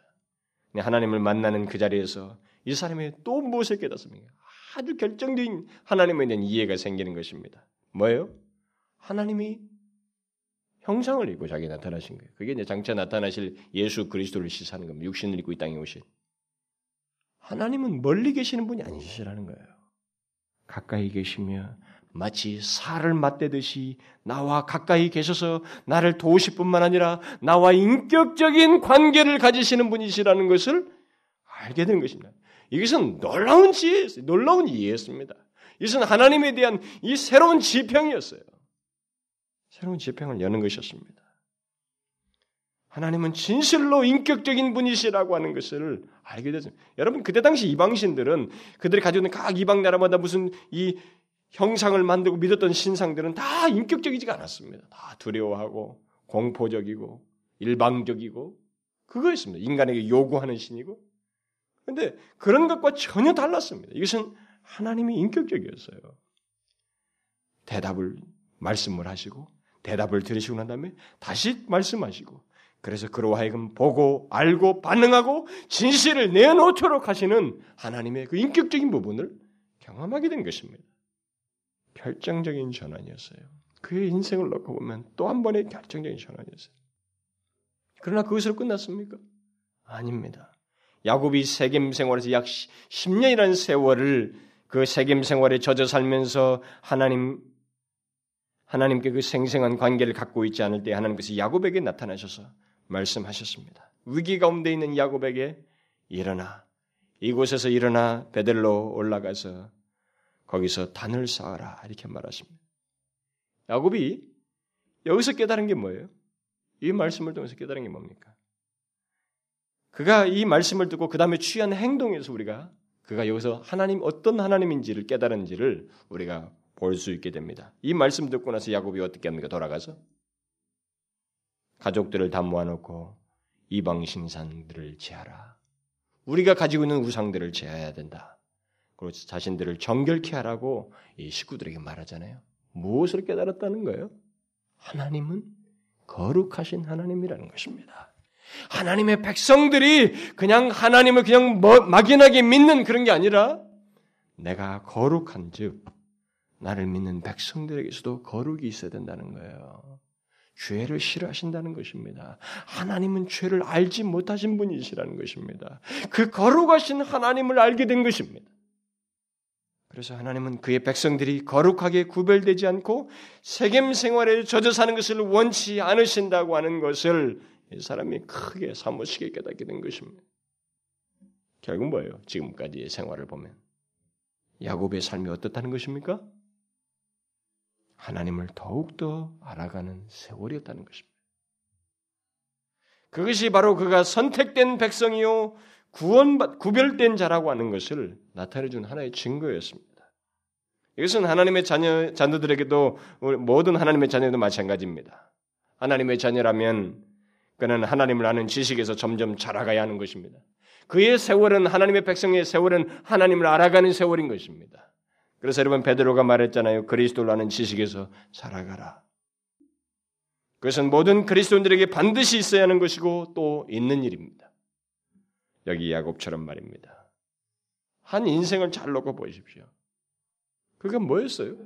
하나님을 만나는 그 자리에서 이 사람이 또 무엇을 깨닫습니까? 아주 결정적인 하나님에 대한 이해가 생기는 것입니다. 뭐예요? 하나님이 형상을 입고 자기 나타나신 거예요. 그게 이제 장차 나타나실 예수 그리스도를 시사하는 겁니다. 육신을 입고 이 땅에 오신. 하나님은 멀리 계시는 분이 아니시라는 거예요. 가까이 계시며 마치 살을 맞대듯이 나와 가까이 계셔서 나를 도우실 뿐만 아니라 나와 인격적인 관계를 가지시는 분이시라는 것을 알게 된 것입니다. 이것은 놀라운 지혜, 놀라운 이해였습니다. 이것은 하나님에 대한 이 새로운 지평이었어요. 새로운 지평을 여는 것이었습니다. 하나님은 진실로 인격적인 분이시라고 하는 것을 알게 됐습니다. 여러분 그때 당시 이방신들은 그들이 가지고 있는 각 이방 나라마다 무슨 이 형상을 만들고 믿었던 신상들은 다 인격적이지가 않았습니다. 다 두려워하고 공포적이고 일방적이고 그거였습니다. 인간에게 요구하는 신이고. 그런데 그런 것과 전혀 달랐습니다. 이것은 하나님이 인격적이었어요. 대답을 말씀을 하시고 대답을 들으시고 난 다음에 다시 말씀하시고 그래서 그로 하여금 보고 알고 반응하고 진실을 내놓도록 하시는 하나님의 그 인격적인 부분을 경험하게 된 것입니다. 결정적인 전환이었어요. 그의 인생을 놓고 보면 또 한 번의 결정적인 전환이었어요. 그러나 그것으로 끝났습니까? 아닙니다. 야곱이 세겜 생활에서 약 10년이라는 세월을 그 세겜 생활에 젖어 살면서 하나님 하나님께 그 생생한 관계를 갖고 있지 않을 때 하나님께서 야곱에게 나타나셔서 말씀하셨습니다. 위기 가운데 있는 야곱에게 일어나 이곳에서 일어나 베델로 올라가서 거기서 단을 쌓아라 이렇게 말하십니다. 야곱이 여기서 깨달은 게 뭐예요? 이 말씀을 통해서 깨달은 게 뭡니까? 그가 이 말씀을 듣고 그 다음에 취한 행동에서 우리가 그가 여기서 하나님 어떤 하나님인지를 깨달은지를 우리가 볼 수 있게 됩니다. 이 말씀 듣고 나서 야곱이 어떻게 합니까? 돌아가서 가족들을 다 모아놓고 이방 신상들을 제하라. 우리가 가지고 있는 우상들을 제해야 된다. 그리고 자신들을 정결케 하라고 이 식구들에게 말하잖아요. 무엇을 깨달았다는 거예요? 하나님은 거룩하신 하나님이라는 것입니다. 하나님의 백성들이 그냥 하나님을 그냥 뭐, 막연하게 믿는 그런 게 아니라 내가 거룩한 즉 나를 믿는 백성들에게서도 거룩이 있어야 된다는 거예요. 죄를 싫어하신다는 것입니다. 하나님은 죄를 알지 못하신 분이시라는 것입니다. 그 거룩하신 하나님을 알게 된 것입니다. 그래서 하나님은 그의 백성들이 거룩하게 구별되지 않고 세겜 생활에 젖어 사는 것을 원치 않으신다고 하는 것을 이 사람이 크게 사무치게 깨닫게 된 것입니다. 결국 뭐예요? 지금까지의 생활을 보면 야곱의 삶이 어떻다는 것입니까? 하나님을 더욱더 알아가는 세월이었다는 것입니다. 그것이 바로 그가 선택된 백성이요 구원 구별된 자라고 하는 것을 나타내 준 하나의 증거였습니다. 이것은 하나님의 자녀 자녀들에게도 모든 하나님의 자녀도 마찬가지입니다. 하나님의 자녀라면 그는 하나님을 아는 지식에서 점점 자라가야 하는 것입니다. 그의 세월은 하나님의 백성의 세월은 하나님을 알아가는 세월인 것입니다. 그래서 여러분 베드로가 말했잖아요. 그리스도를 아는 지식에서 살아가라. 그것은 모든 그리스도인들에게 반드시 있어야 하는 것이고 또 있는 일입니다. 여기 야곱처럼 말입니다. 한 인생을 잘 놓고 보십시오. 그게 뭐였어요?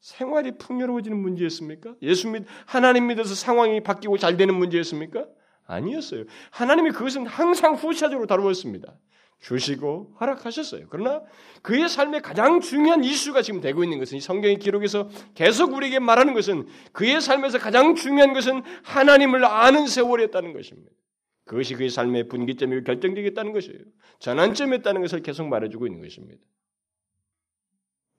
생활이 풍요로워지는 문제였습니까? 예수 믿 하나님 믿어서 상황이 바뀌고 잘 되는 문제였습니까? 아니었어요. 하나님이 그것은 항상 후차적으로 다루었습니다. 주시고 허락하셨어요. 그러나 그의 삶의 가장 중요한 이슈가 지금 되고 있는 것은 이 성경의 기록에서 계속 우리에게 말하는 것은 그의 삶에서 가장 중요한 것은 하나님을 아는 세월이었다는 것입니다. 그것이 그의 삶의 분기점이고 결정되겠다는 것이에요. 전환점이었다는 것을 계속 말해주고 있는 것입니다.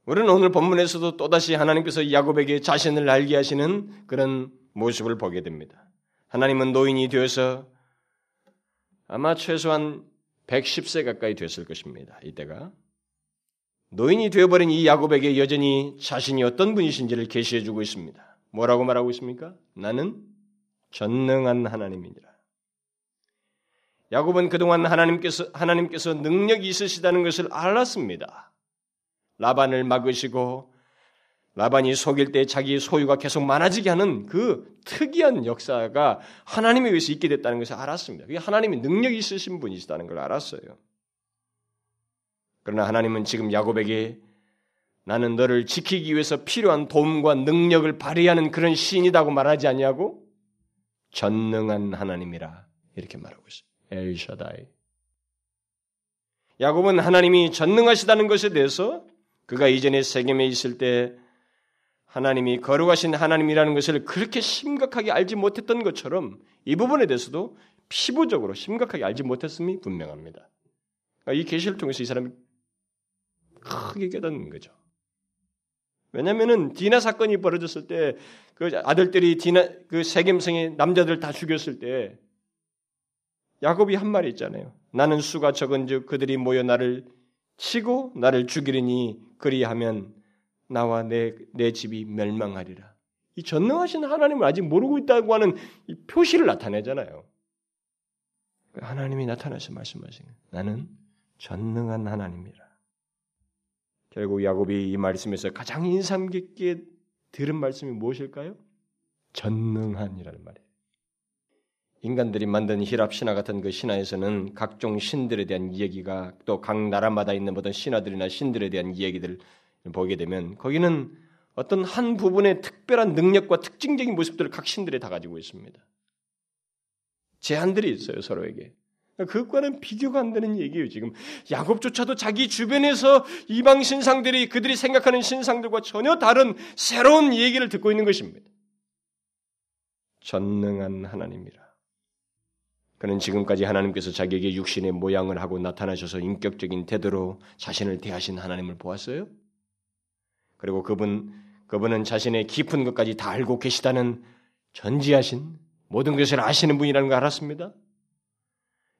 우리는 오늘 본문에서도 또다시 하나님께서 야곱에게 자신을 알게 하시는 그런 모습을 보게 됩니다. 하나님은 노인이 되어서 아마 최소한 110세 가까이 됐을 것입니다. 이때가 노인이 되어버린 이 야곱에게 여전히 자신이 어떤 분이신지를 계시해주고 있습니다. 뭐라고 말하고 있습니까? 나는 전능한 하나님이니라. 야곱은 그동안 하나님께서 하나님께서 능력이 있으시다는 것을 알았습니다. 라반을 막으시고 라반이 속일 때 자기 소유가 계속 많아지게 하는 그 특이한 역사가 하나님에 의해서 있게 됐다는 것을 알았습니다. 그게 하나님이 능력이 있으신 분이시다는 걸 알았어요. 그러나 하나님은 지금 야곱에게 나는 너를 지키기 위해서 필요한 도움과 능력을 발휘하는 그런 신이라고 말하지 않냐고 전능한 하나님이라 이렇게 말하고 있어요. 엘샤다이. 야곱은 하나님이 전능하시다는 것에 대해서 그가 이전에 세겜에 있을 때 하나님이 거룩하신 하나님이라는 것을 그렇게 심각하게 알지 못했던 것처럼 이 부분에 대해서도 피부적으로 심각하게 알지 못했음이 분명합니다. 그러니까 이 계시를 통해서 이 사람이 크게 깨닫는 거죠. 왜냐하면은 디나 사건이 벌어졌을 때 그 아들들이 디나 그 세겜성의 남자들 다 죽였을 때 야곱이 한 말이 있잖아요. 나는 수가 적은즉 그들이 모여 나를 치고 나를 죽이리니 그리하면 나와 내, 내 집이 멸망하리라. 이 전능하신 하나님을 아직 모르고 있다고 하는 이 표시를 나타내잖아요. 하나님이 나타나서 말씀하신 거예요. 나는 전능한 하나님이라. 결국 야곱이 이 말씀에서 가장 인상 깊게 들은 말씀이 무엇일까요? 전능한이라는 말이에요. 인간들이 만든 히랍 신화 같은 그 신화에서는 각종 신들에 대한 이야기가 또 각 나라마다 있는 모든 신화들이나 신들에 대한 이야기들 보게 되면 거기는 어떤 한 부분의 특별한 능력과 특징적인 모습들을 각 신들이 다 가지고 있습니다. 제한들이 있어요 서로에게. 그것과는 비교가 안 되는 얘기예요 지금 야곱조차도 자기 주변에서 이방 신상들이 그들이 생각하는 신상들과 전혀 다른 새로운 얘기를 듣고 있는 것입니다. 전능한 하나님이라. 그는 지금까지 하나님께서 자기에게 육신의 모양을 하고 나타나셔서 인격적인 태도로 자신을 대하신 하나님을 보았어요. 그리고 그분 그분은 자신의 깊은 것까지 다 알고 계시다는 전지하신 모든 것을 아시는 분이라는 걸 알았습니다.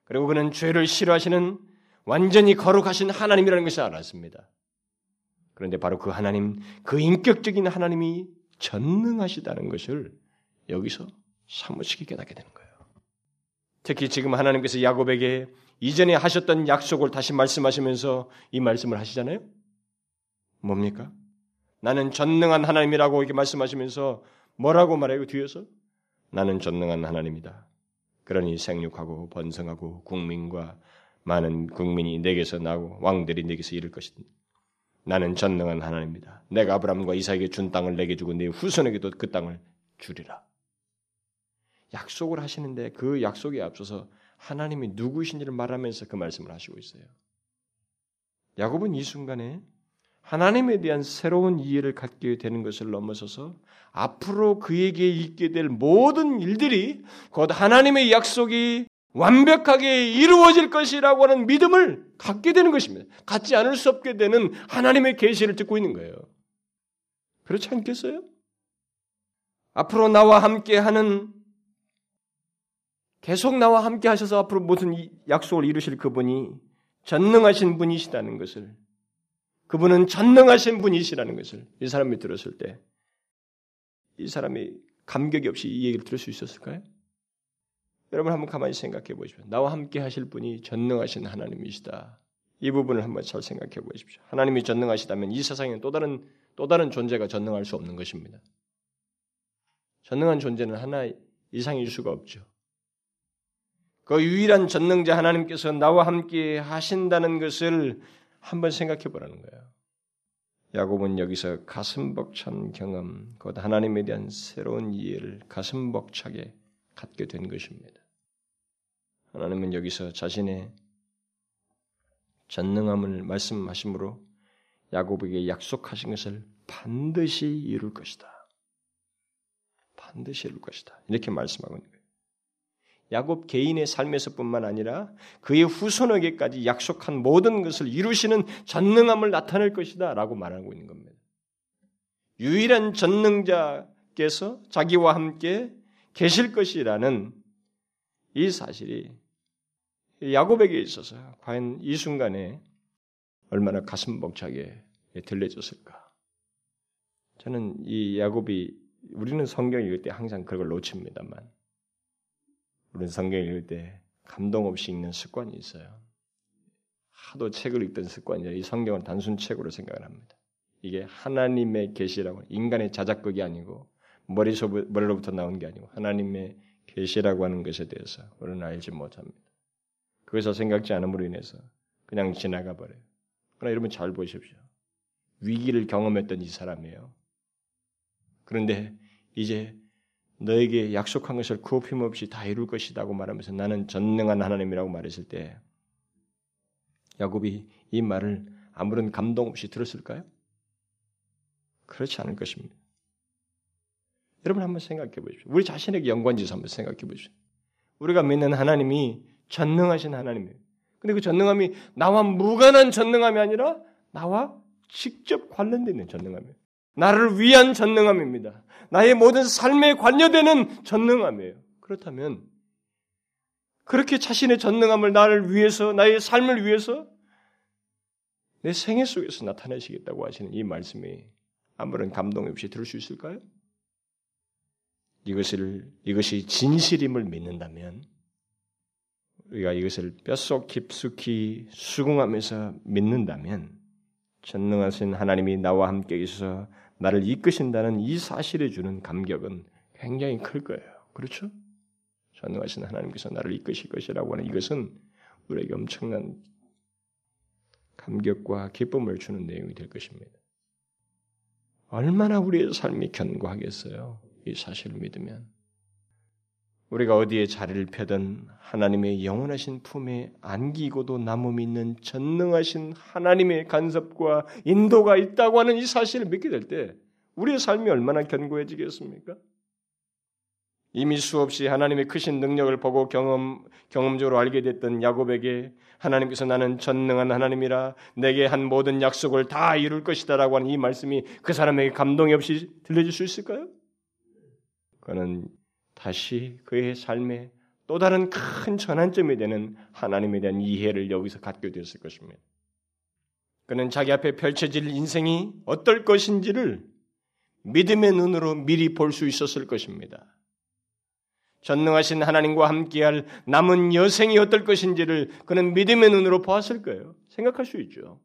그리고 그는 죄를 싫어하시는 완전히 거룩하신 하나님이라는 것을 알았습니다. 그런데 바로 그 하나님, 그 인격적인 하나님이 전능하시다는 것을 여기서 사무치게 깨닫게 되는 거예요. 특히 지금 하나님께서 야곱에게 이전에 하셨던 약속을 다시 말씀하시면서 이 말씀을 하시잖아요. 뭡니까? 나는 전능한 하나님이라고 이렇게 말씀하시면서 뭐라고 말해요? 뒤에서 나는 전능한 하나님이다. 그러니 생육하고 번성하고 국민과 많은 국민이 내게서 나고 왕들이 내게서 이룰 것이다. 나는 전능한 하나님이다. 내가 아브라함과 이삭에게 준 땅을 내게 주고 네 후손에게도 그 땅을 주리라. 약속을 하시는데 그 약속에 앞서서 하나님이 누구이신지를 말하면서 그 말씀을 하시고 있어요. 야곱은 이 순간에 하나님에 대한 새로운 이해를 갖게 되는 것을 넘어서서 앞으로 그에게 있게 될 모든 일들이 곧 하나님의 약속이 완벽하게 이루어질 것이라고 하는 믿음을 갖게 되는 것입니다. 갖지 않을 수 없게 되는 하나님의 계시를 듣고 있는 거예요. 그렇지 않겠어요? 앞으로 나와 함께 하는 계속 나와 함께 하셔서 앞으로 무슨 약속을 이루실 그분이 전능하신 분이시다는 것을 그분은 전능하신 분이시라는 것을 이 사람이 들었을 때 이 사람이 감격이 없이 이 얘기를 들을 수 있었을까요? 여러분 한번 가만히 생각해 보십시오. 나와 함께 하실 분이 전능하신 하나님이시다. 이 부분을 한번 잘 생각해 보십시오. 하나님이 전능하시다면 이 세상에는 또 다른 또 다른 존재가 전능할 수 없는 것입니다. 전능한 존재는 하나 이상일 수가 없죠. 그 유일한 전능자 하나님께서 나와 함께 하신다는 것을 한번 생각해 보라는 거예요. 야곱은 여기서 가슴 벅찬 경험, 곧 하나님에 대한 새로운 이해를 가슴 벅차게 갖게 된 것입니다. 하나님은 여기서 자신의 전능함을 말씀하심으로 야곱에게 약속하신 것을 반드시 이룰 것이다. 반드시 이룰 것이다. 이렇게 말씀하고 있는 거예요. 야곱 개인의 삶에서뿐만 아니라 그의 후손에게까지 약속한 모든 것을 이루시는 전능함을 나타낼 것이다라고 말하고 있는 겁니다. 유일한 전능자께서 자기와 함께 계실 것이라는 이 사실이 야곱에게 있어서 과연 이 순간에 얼마나 가슴 벅차게 들려졌을까? 저는 이 야곱이 우리는 성경 읽을 때 항상 그걸 놓칩니다만 우리는 성경 읽을 때 감동 없이 읽는 습관이 있어요. 하도 책을 읽던 습관이죠. 이 성경은 단순 책으로 생각을 합니다. 이게 하나님의 계시라고 인간의 자작극이 아니고 머리로부터 나온 게 아니고 하나님의 계시라고 하는 것에 대해서 우리는 알지 못합니다. 그것을 생각지 않음으로 인해서 그냥 지나가 버려요. 그러나 여러분 잘 보십시오. 위기를 경험했던 이 사람이에요. 그런데 이제 너에게 약속한 것을 구업힘 없이 다 이룰 것이다고 말하면서 나는 전능한 하나님이라고 말했을 때 야곱이 이 말을 아무런 감동 없이 들었을까요? 그렇지 않을 것입니다. 여러분 한번 생각해 보십시오. 우리 자신에게 연관지어서 한번 생각해 보십시오. 우리가 믿는 하나님이 전능하신 하나님이에요. 근데 그 전능함이 나와 무관한 전능함이 아니라 나와 직접 관련되어 있는 전능함이에요. 나를 위한 전능함입니다. 나의 모든 삶에 관여되는 전능함이에요. 그렇다면 그렇게 자신의 전능함을 나를 위해서 나의 삶을 위해서 내 생애 속에서 나타내시겠다고 하시는 이 말씀이 아무런 감동 없이 들을 수 있을까요? 이것을 이것이 진실임을 믿는다면 우리가 이것을 뼛속 깊숙이 수긍하면서 믿는다면 전능하신 하나님이 나와 함께 있어서 나를 이끄신다는 이 사실에 주는 감격은 굉장히 클 거예요. 그렇죠? 전능하신 하나님께서 나를 이끄실 것이라고 하는 이것은 우리에게 엄청난 감격과 기쁨을 주는 내용이 될 것입니다. 얼마나 우리의 삶이 견고하겠어요. 이 사실을 믿으면. 우리가 어디에 자리를 펴든 하나님의 영원하신 품에 안기고도 남음 있는 전능하신 하나님의 간섭과 인도가 있다고 하는 이 사실을 믿게 될 때 우리의 삶이 얼마나 견고해지겠습니까? 이미 수없이 하나님의 크신 능력을 보고 경험, 경험적으로 알게 됐던 야곱에게 하나님께서 나는 전능한 하나님이라 내게 한 모든 약속을 다 이룰 것이다 라고 하는 이 말씀이 그 사람에게 감동이 없이 들려줄 수 있을까요? 그는 다시 그의 삶에 또 다른 큰 전환점이 되는 하나님에 대한 이해를 여기서 갖게 되었을 것입니다. 그는 자기 앞에 펼쳐질 인생이 어떨 것인지를 믿음의 눈으로 미리 볼 수 있었을 것입니다. 전능하신 하나님과 함께할 남은 여생이 어떨 것인지를 그는 믿음의 눈으로 보았을 거예요. 생각할 수 있죠.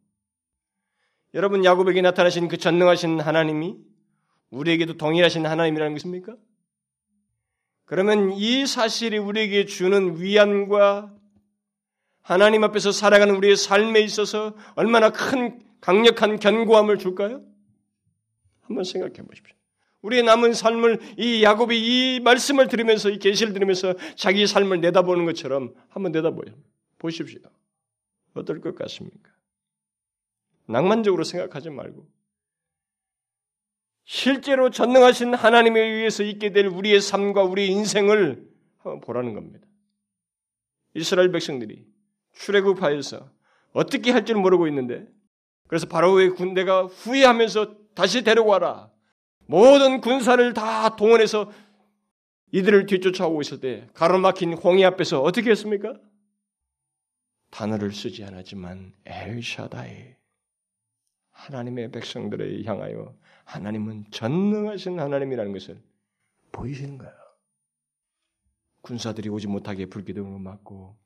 여러분 야곱에게 나타나신 그 전능하신 하나님이 우리에게도 동일하신 하나님이라는 것입니까? 그러면 이 사실이 우리에게 주는 위안과 하나님 앞에서 살아가는 우리의 삶에 있어서 얼마나 큰 강력한 견고함을 줄까요? 한번 생각해 보십시오. 우리의 남은 삶을 이 야곱이 이 말씀을 들으면서 이 계시를 들으면서 자기 삶을 내다보는 것처럼 한번 내다보요. 보십시오. 어떨 것 같습니까? 낭만적으로 생각하지 말고 실제로 전능하신 하나님에 의해서 있게 될 우리의 삶과 우리의 인생을 한번 보라는 겁니다. 이스라엘 백성들이 출애굽하여서 어떻게 할 줄 모르고 있는데 그래서 바로의 군대가 후회하면서 다시 데려와라. 모든 군사를 다 동원해서 이들을 뒤쫓아오고 있을 때 가로막힌 홍해 앞에서 어떻게 했습니까? 단어를 쓰지 않았지만 엘샤다이 하나님의 백성들을 향하여 하나님은 전능하신 하나님이라는 것을 보이시는 거예요. 군사들이 오지 못하게 불기둥을 막고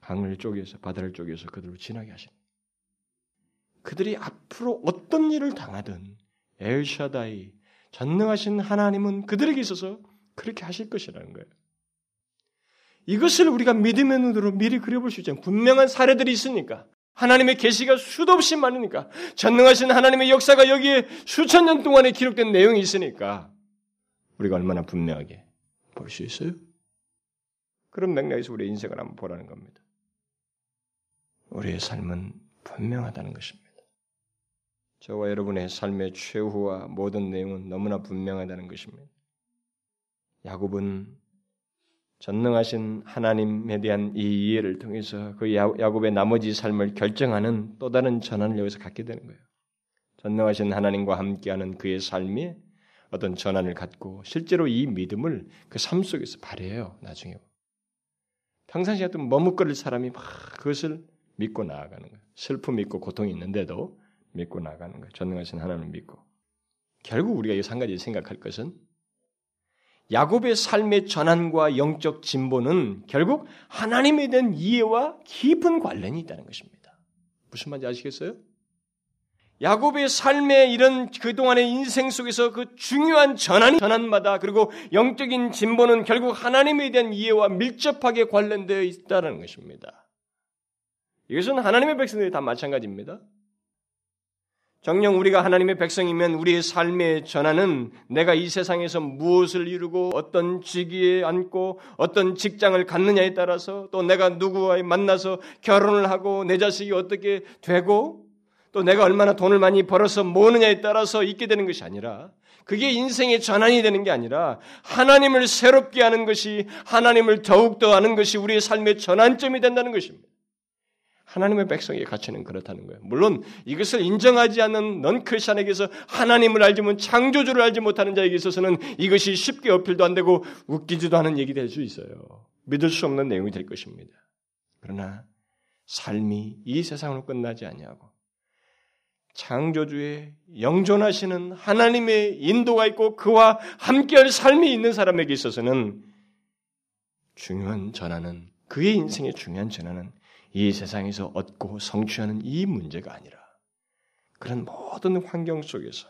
강을 쪼개서 바다를 쪼개서 그들을 지나게 하신. 그들이 앞으로 어떤 일을 당하든 엘샤다이 전능하신 하나님은 그들에게 있어서 그렇게 하실 것이라는 거예요. 이것을 우리가 믿음의 눈으로 미리 그려볼 수 있잖아요. 분명한 사례들이 있으니까 하나님의 계시가 수도 없이 많으니까 전능하신 하나님의 역사가 여기에 수천 년 동안에 기록된 내용이 있으니까 우리가 얼마나 분명하게 볼 수 있어요? 그런 맥락에서 우리의 인생을 한번 보라는 겁니다. 우리의 삶은 분명하다는 것입니다. 저와 여러분의 삶의 최후와 모든 내용은 너무나 분명하다는 것입니다. 야곱은 전능하신 하나님에 대한 이 이해를 통해서 그 야곱의 나머지 삶을 결정하는 또 다른 전환을 여기서 갖게 되는 거예요. 전능하신 하나님과 함께하는 그의 삶이 어떤 전환을 갖고 실제로 이 믿음을 그 삶 속에서 발휘해요. 나중에 평상시에 또 머뭇거릴 사람이 막 그것을 믿고 나아가는 거예요. 슬픔이 있고 고통이 있는데도 믿고 나아가는 거예요. 전능하신 하나님을 믿고 결국 우리가 이한 가지 생각할 것은 야곱의 삶의 전환과 영적 진보는 결국 하나님에 대한 이해와 깊은 관련이 있다는 것입니다. 무슨 말인지 아시겠어요? 야곱의 삶의 이런 그동안의 인생 속에서 그 중요한 전환이 전환마다 그리고 영적인 진보는 결국 하나님에 대한 이해와 밀접하게 관련되어 있다는 것입니다. 이것은 하나님의 백성들이 다 마찬가지입니다. 정녕 우리가 하나님의 백성이면 우리의 삶의 전환은 내가 이 세상에서 무엇을 이루고 어떤 직위에 앉고 어떤 직장을 갖느냐에 따라서 또 내가 누구와 만나서 결혼을 하고 내 자식이 어떻게 되고 또 내가 얼마나 돈을 많이 벌어서 모으느냐에 따라서 있게 되는 것이 아니라 그게 인생의 전환이 되는 게 아니라 하나님을 새롭게 하는 것이 하나님을 더욱더 아는 것이 우리의 삶의 전환점이 된다는 것입니다. 하나님의 백성의 가치는 그렇다는 거예요. 물론 이것을 인정하지 않는 넌 크리스천에게서 하나님을 알지 못 창조주를 알지 못하는 자에게 있어서는 이것이 쉽게 어필도 안 되고 웃기지도 않은 얘기 될 수 있어요. 믿을 수 없는 내용이 될 것입니다. 그러나 삶이 이 세상으로 끝나지 아니하고 창조주의 영존하시는 하나님의 인도가 있고 그와 함께할 삶이 있는 사람에게 있어서는 중요한 전환은 그의 인생의 중요한 전환은 이 세상에서 얻고 성취하는 이 문제가 아니라 그런 모든 환경 속에서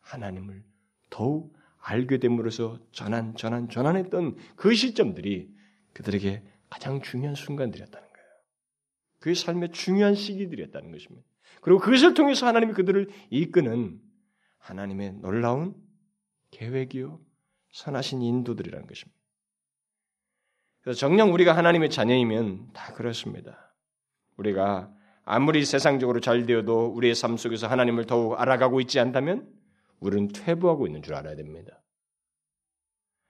하나님을 더욱 알게 됨으로써 전환, 전환, 전환했던 그 시점들이 그들에게 가장 중요한 순간들이었다는 거예요. 그의 삶의 중요한 시기들이었다는 것입니다. 그리고 그것을 통해서 하나님이 그들을 이끄는 하나님의 놀라운 계획이요, 선하신 인도들이라는 것입니다. 그래서 정녕 우리가 하나님의 자녀이면 다 그렇습니다. 우리가 아무리 세상적으로 잘 되어도 우리의 삶 속에서 하나님을 더욱 알아가고 있지 않다면 우리는 퇴보하고 있는 줄 알아야 됩니다.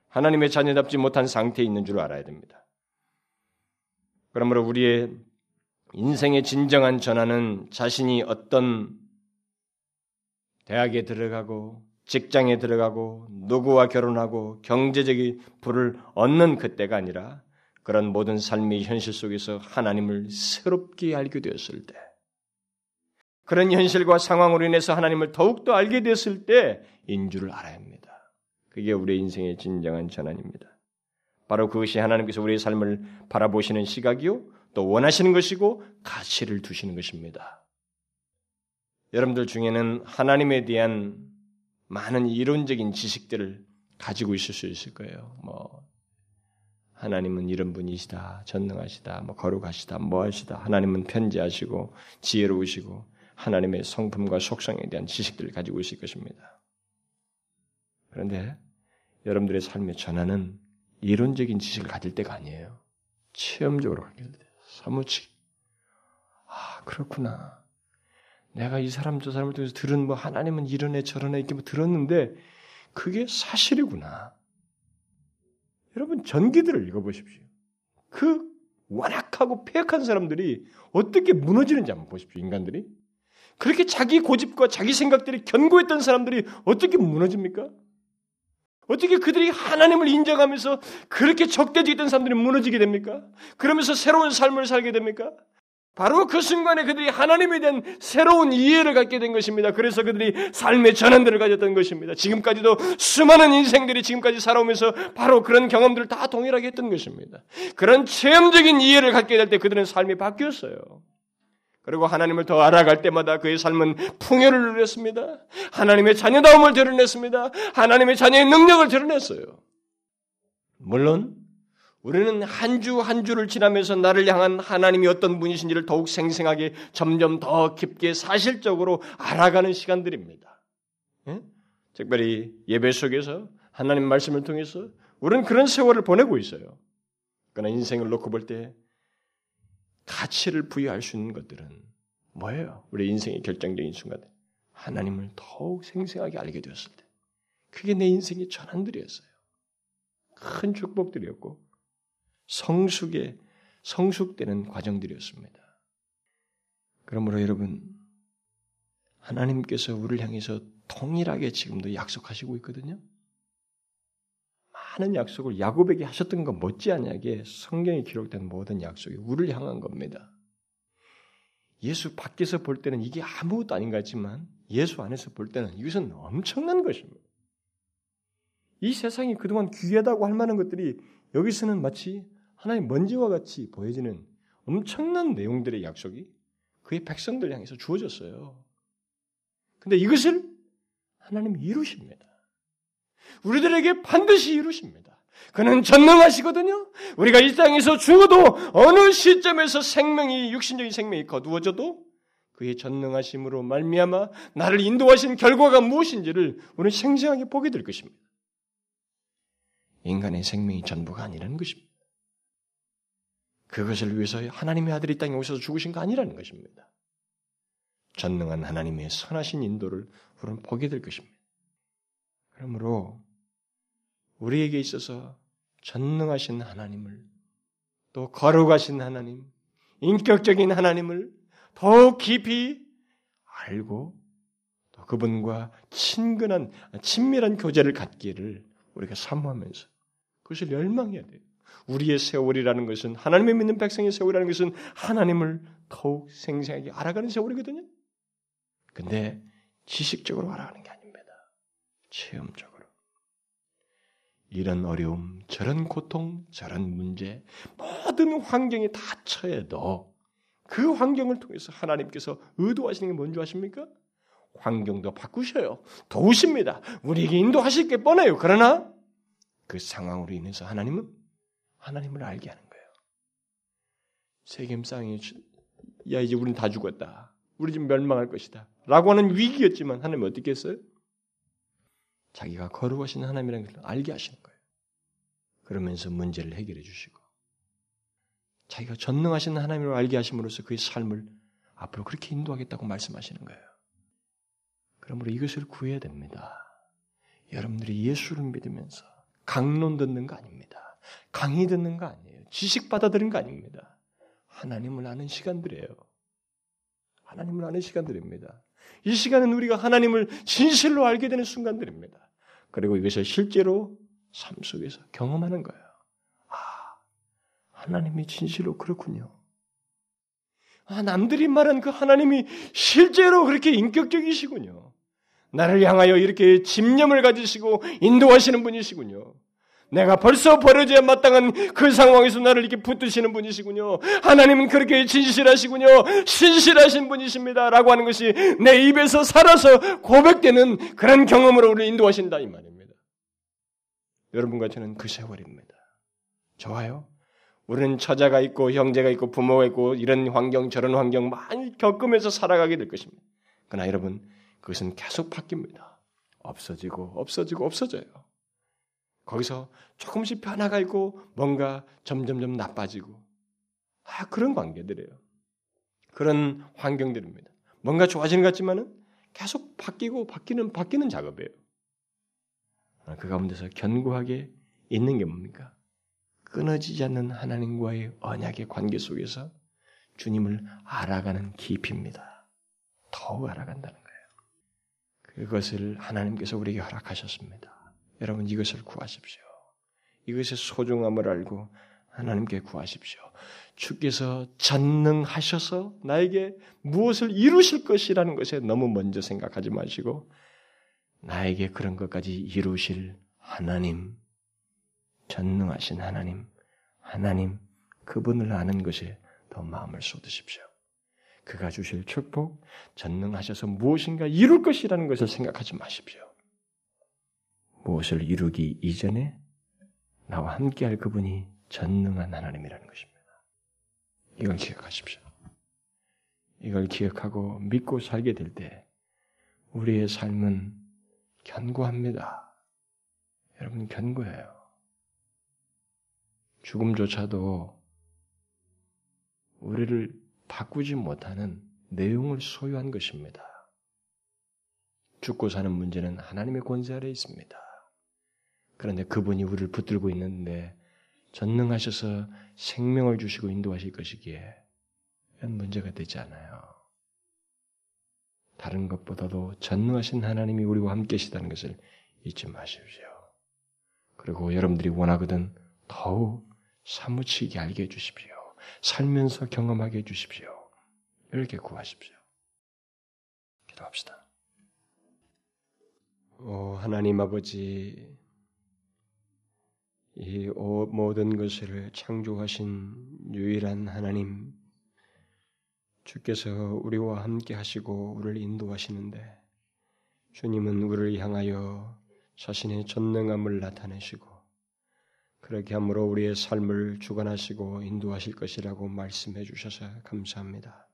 하나님의 자녀답지 못한 상태에 있는 줄 알아야 됩니다. 그러므로 우리의 인생의 진정한 전환은 자신이 어떤 대학에 들어가고 직장에 들어가고 누구와 결혼하고 경제적인 부를 얻는 그때가 아니라 그런 모든 삶의 현실 속에서 하나님을 새롭게 알게 되었을 때, 그런 현실과 상황으로 인해서 하나님을 더욱더 알게 되었을 때인 줄을 알아야 합니다. 그게 우리의 인생의 진정한 전환입니다. 바로 그것이 하나님께서 우리의 삶을 바라보시는 시각이요, 또 원하시는 것이고 가치를 두시는 것입니다. 여러분들 중에는 하나님에 대한 많은 이론적인 지식들을 가지고 있을 수 있을 거예요. 뭐 하나님은 이런 분이시다, 전능하시다, 뭐 거룩하시다, 뭐하시다. 하나님은 편지하시고 지혜로우시고 하나님의 성품과 속성에 대한 지식들을 가지고 있을 것입니다. 그런데 여러분들의 삶의 전환은 이론적인 지식을 가질 때가 아니에요. 체험적으로 가질 때, 사무치. 아 그렇구나. 내가 이 사람 저 사람을 통해서 들은 뭐 하나님은 이런 애 저런 애 이렇게 뭐 들었는데 그게 사실이구나. 여러분 전기들을 읽어보십시오. 그 완악하고 폐역한 사람들이 어떻게 무너지는지 한번 보십시오. 인간들이 그렇게 자기 고집과 자기 생각들이 견고했던 사람들이 어떻게 무너집니까? 어떻게 그들이 하나님을 인정하면서 그렇게 적대적이던 사람들이 무너지게 됩니까? 그러면서 새로운 삶을 살게 됩니까? 바로 그 순간에 그들이 하나님에 대한 새로운 이해를 갖게 된 것입니다. 그래서 그들이 삶의 전환들을 가졌던 것입니다. 지금까지도 수많은 인생들이 지금까지 살아오면서 바로 그런 경험들을 다 동일하게 했던 것입니다. 그런 체험적인 이해를 갖게 될 때 그들은 삶이 바뀌었어요. 그리고 하나님을 더 알아갈 때마다 그의 삶은 풍요를 누렸습니다. 하나님의 자녀다움을 드러냈습니다. 하나님의 자녀의 능력을 드러냈어요. 물론 우리는 한주한 주를 지나면서 나를 향한 하나님이 어떤 분이신지를 더욱 생생하게 점점 더 깊게 사실적으로 알아가는 시간들입니다. 예? 특별히 예배 속에서 하나님 말씀을 통해서 우리는 그런 세월을 보내고 있어요. 그러나 인생을 놓고 볼 때 가치를 부여할 수 있는 것들은 뭐예요? 우리 인생의 결정적인 순간 하나님을 더욱 생생하게 알게 되었을 때 그게 내 인생의 전환들이었어요. 큰 축복들이었고 성숙의 성숙되는 과정들이었습니다. 그러므로 여러분 하나님께서 우리를 향해서 동일하게 지금도 약속하시고 있거든요. 많은 약속을 야곱에게 하셨던 것 못지않게 성경에 기록된 모든 약속이 우리를 향한 겁니다. 예수 밖에서 볼 때는 이게 아무것도 아닌 것 같지만 예수 안에서 볼 때는 이것은 엄청난 것입니다. 이 세상이 그동안 귀하다고 할 만한 것들이 여기서는 마치 하나의 먼지와 같이 보여지는 엄청난 내용들의 약속이 그의 백성들 향해서 주어졌어요. 근데 이것을 하나님이 이루십니다. 우리들에게 반드시 이루십니다. 그는 전능하시거든요. 우리가 이 땅에서 죽어도 어느 시점에서 생명이 육신적인 생명이 거두어져도 그의 전능하심으로 말미암아 나를 인도하신 결과가 무엇인지를 우리는 생생하게 보게 될 것입니다. 인간의 생명이 전부가 아니라는 것입니다. 그것을 위해서 하나님의 아들이 땅에 오셔서 죽으신 거 아니라는 것입니다. 전능한 하나님의 선하신 인도를 우리는 보게 될 것입니다. 그러므로 우리에게 있어서 전능하신 하나님을 또 거룩하신 하나님, 인격적인 하나님을 더욱 깊이 알고 또 그분과 친근한 친밀한 교제를 갖기를 우리가 사모하면서 그것을 열망해야 돼요. 우리의 세월이라는 것은 하나님의 믿는 백성의 세월이라는 것은 하나님을 더욱 생생하게 알아가는 세월이거든요. 근데 지식적으로 알아가는 게 아닙니다. 체험적으로. 이런 어려움, 저런 고통, 저런 문제, 모든 환경에 다 처해도 그 환경을 통해서 하나님께서 의도하시는 게 뭔지 아십니까? 환경도 바꾸셔요. 도우십니다. 우리에게 인도하실 게 뻔해요. 그러나 그 상황으로 인해서 하나님은 하나님을 알게 하는 거예요. 세겜상이 야 이제 우리는 다 죽었다. 우리 집 멸망할 것이다. 라고 하는 위기였지만 하나님은 어떻게 했어요? 자기가 거룩하신 하나님이라는 것을 알게 하시는 거예요. 그러면서 문제를 해결해 주시고 자기가 전능하신 하나님을 알게 하심으로써 그의 삶을 앞으로 그렇게 인도하겠다고 말씀하시는 거예요. 그러므로 이것을 구해야 됩니다. 여러분들이 예수를 믿으면서 강론 듣는 거 아닙니다. 강의 듣는 거 아니에요. 지식 받아들인 거 아닙니다. 하나님을 아는 시간들이에요. 하나님을 아는 시간들입니다. 이 시간은 우리가 하나님을 진실로 알게 되는 순간들입니다. 그리고 이것을 실제로 삶 속에서 경험하는 거예요. 아, 하나님이 진실로 그렇군요. 아, 남들이 말한 그 하나님이 실제로 그렇게 인격적이시군요. 나를 향하여 이렇게 집념을 가지시고 인도하시는 분이시군요. 내가 벌써 버려져야 마땅한 그 상황에서 나를 이렇게 붙드시는 분이시군요. 하나님은 그렇게 진실하시군요. 신실하신 분이십니다. 라고 하는 것이 내 입에서 살아서 고백되는 그런 경험으로 우리를 인도하신다 이 말입니다. 여러분과 저는 그 세월입니다. 좋아요? 우리는 처자가 있고 형제가 있고 부모가 있고 이런 환경 저런 환경 많이 겪으면서 살아가게 될 것입니다. 그러나 여러분 그것은 계속 바뀝니다. 없어지고 없어지고 없어져요. 거기서 조금씩 변화가 있고 뭔가 점점점 나빠지고 아 그런 관계들이에요. 그런 환경들입니다. 뭔가 좋아지는 것 같지만은 계속 바뀌고 바뀌는 바뀌는 작업이에요. 아, 그 가운데서 견고하게 있는 게 뭡니까? 끊어지지 않는 하나님과의 언약의 관계 속에서 주님을 알아가는 깊이입니다. 더욱 알아간다는 거예요. 그것을 하나님께서 우리에게 허락하셨습니다. 여러분 이것을 구하십시오. 이것의 소중함을 알고 하나님께 구하십시오. 주께서 전능하셔서 나에게 무엇을 이루실 것이라는 것에 너무 먼저 생각하지 마시고 나에게 그런 것까지 이루실 하나님, 전능하신 하나님, 하나님 그분을 아는 것에 더 마음을 쏟으십시오. 그가 주실 축복, 전능하셔서 무엇인가 이룰 것이라는 것을 생각하지 마십시오. 무엇을 이루기 이전에 나와 함께할 그분이 전능한 하나님이라는 것입니다. 이걸 기억하십시오. 이걸 기억하고 믿고 살게 될 때 우리의 삶은 견고합니다. 여러분 견고해요. 죽음조차도 우리를 바꾸지 못하는 내용을 소유한 것입니다. 죽고 사는 문제는 하나님의 권세 아래 있습니다. 그런데 그분이 우리를 붙들고 있는데 전능하셔서 생명을 주시고 인도하실 것이기에 문제가 되지 않아요. 다른 것보다도 전능하신 하나님이 우리와 함께 계시다는 것을 잊지 마십시오. 그리고 여러분들이 원하거든 더욱 사무치게 알게 해주십시오. 살면서 경험하게 해주십시오. 이렇게 구하십시오. 기도합시다. 오, 하나님 아버지, 이 모든 것을 창조하신 유일한 하나님, 주께서 우리와 함께 하시고 우리를 인도하시는데, 주님은 우리를 향하여 자신의 전능함을 나타내시고, 그렇게 함으로 우리의 삶을 주관하시고 인도하실 것이라고 말씀해 주셔서 감사합니다.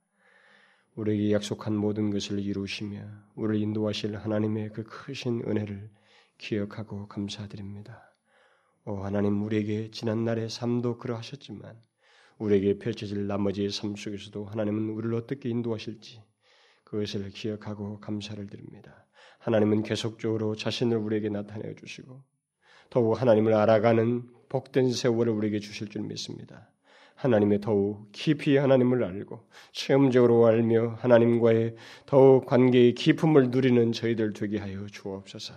우리에게 약속한 모든 것을 이루시며 우리를 인도하실 하나님의 그 크신 은혜를 기억하고 감사드립니다. 오 하나님 우리에게 지난 날의 삶도 그러하셨지만 우리에게 펼쳐질 나머지 삶 속에서도 하나님은 우리를 어떻게 인도하실지 그것을 기억하고 감사를 드립니다. 하나님은 계속적으로 자신을 우리에게 나타내 주시고 더욱 하나님을 알아가는 복된 세월을 우리에게 주실 줄 믿습니다. 하나님의 더욱 깊이 하나님을 알고 체험적으로 알며 하나님과의 더욱 관계의 깊음을 누리는 저희들 되게 하여 주옵소서.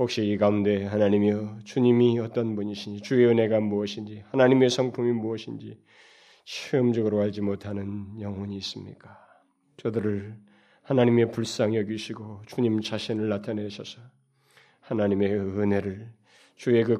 혹시 이 가운데 하나님이여 주님이 어떤 분이신지 주의 은혜가 무엇인지 하나님의 성품이 무엇인지 체험적으로 알지 못하는 영혼이 있습니까? 저들을 하나님의 불쌍히 여기시고 주님 자신을 나타내셔서 하나님의 은혜를 주의 그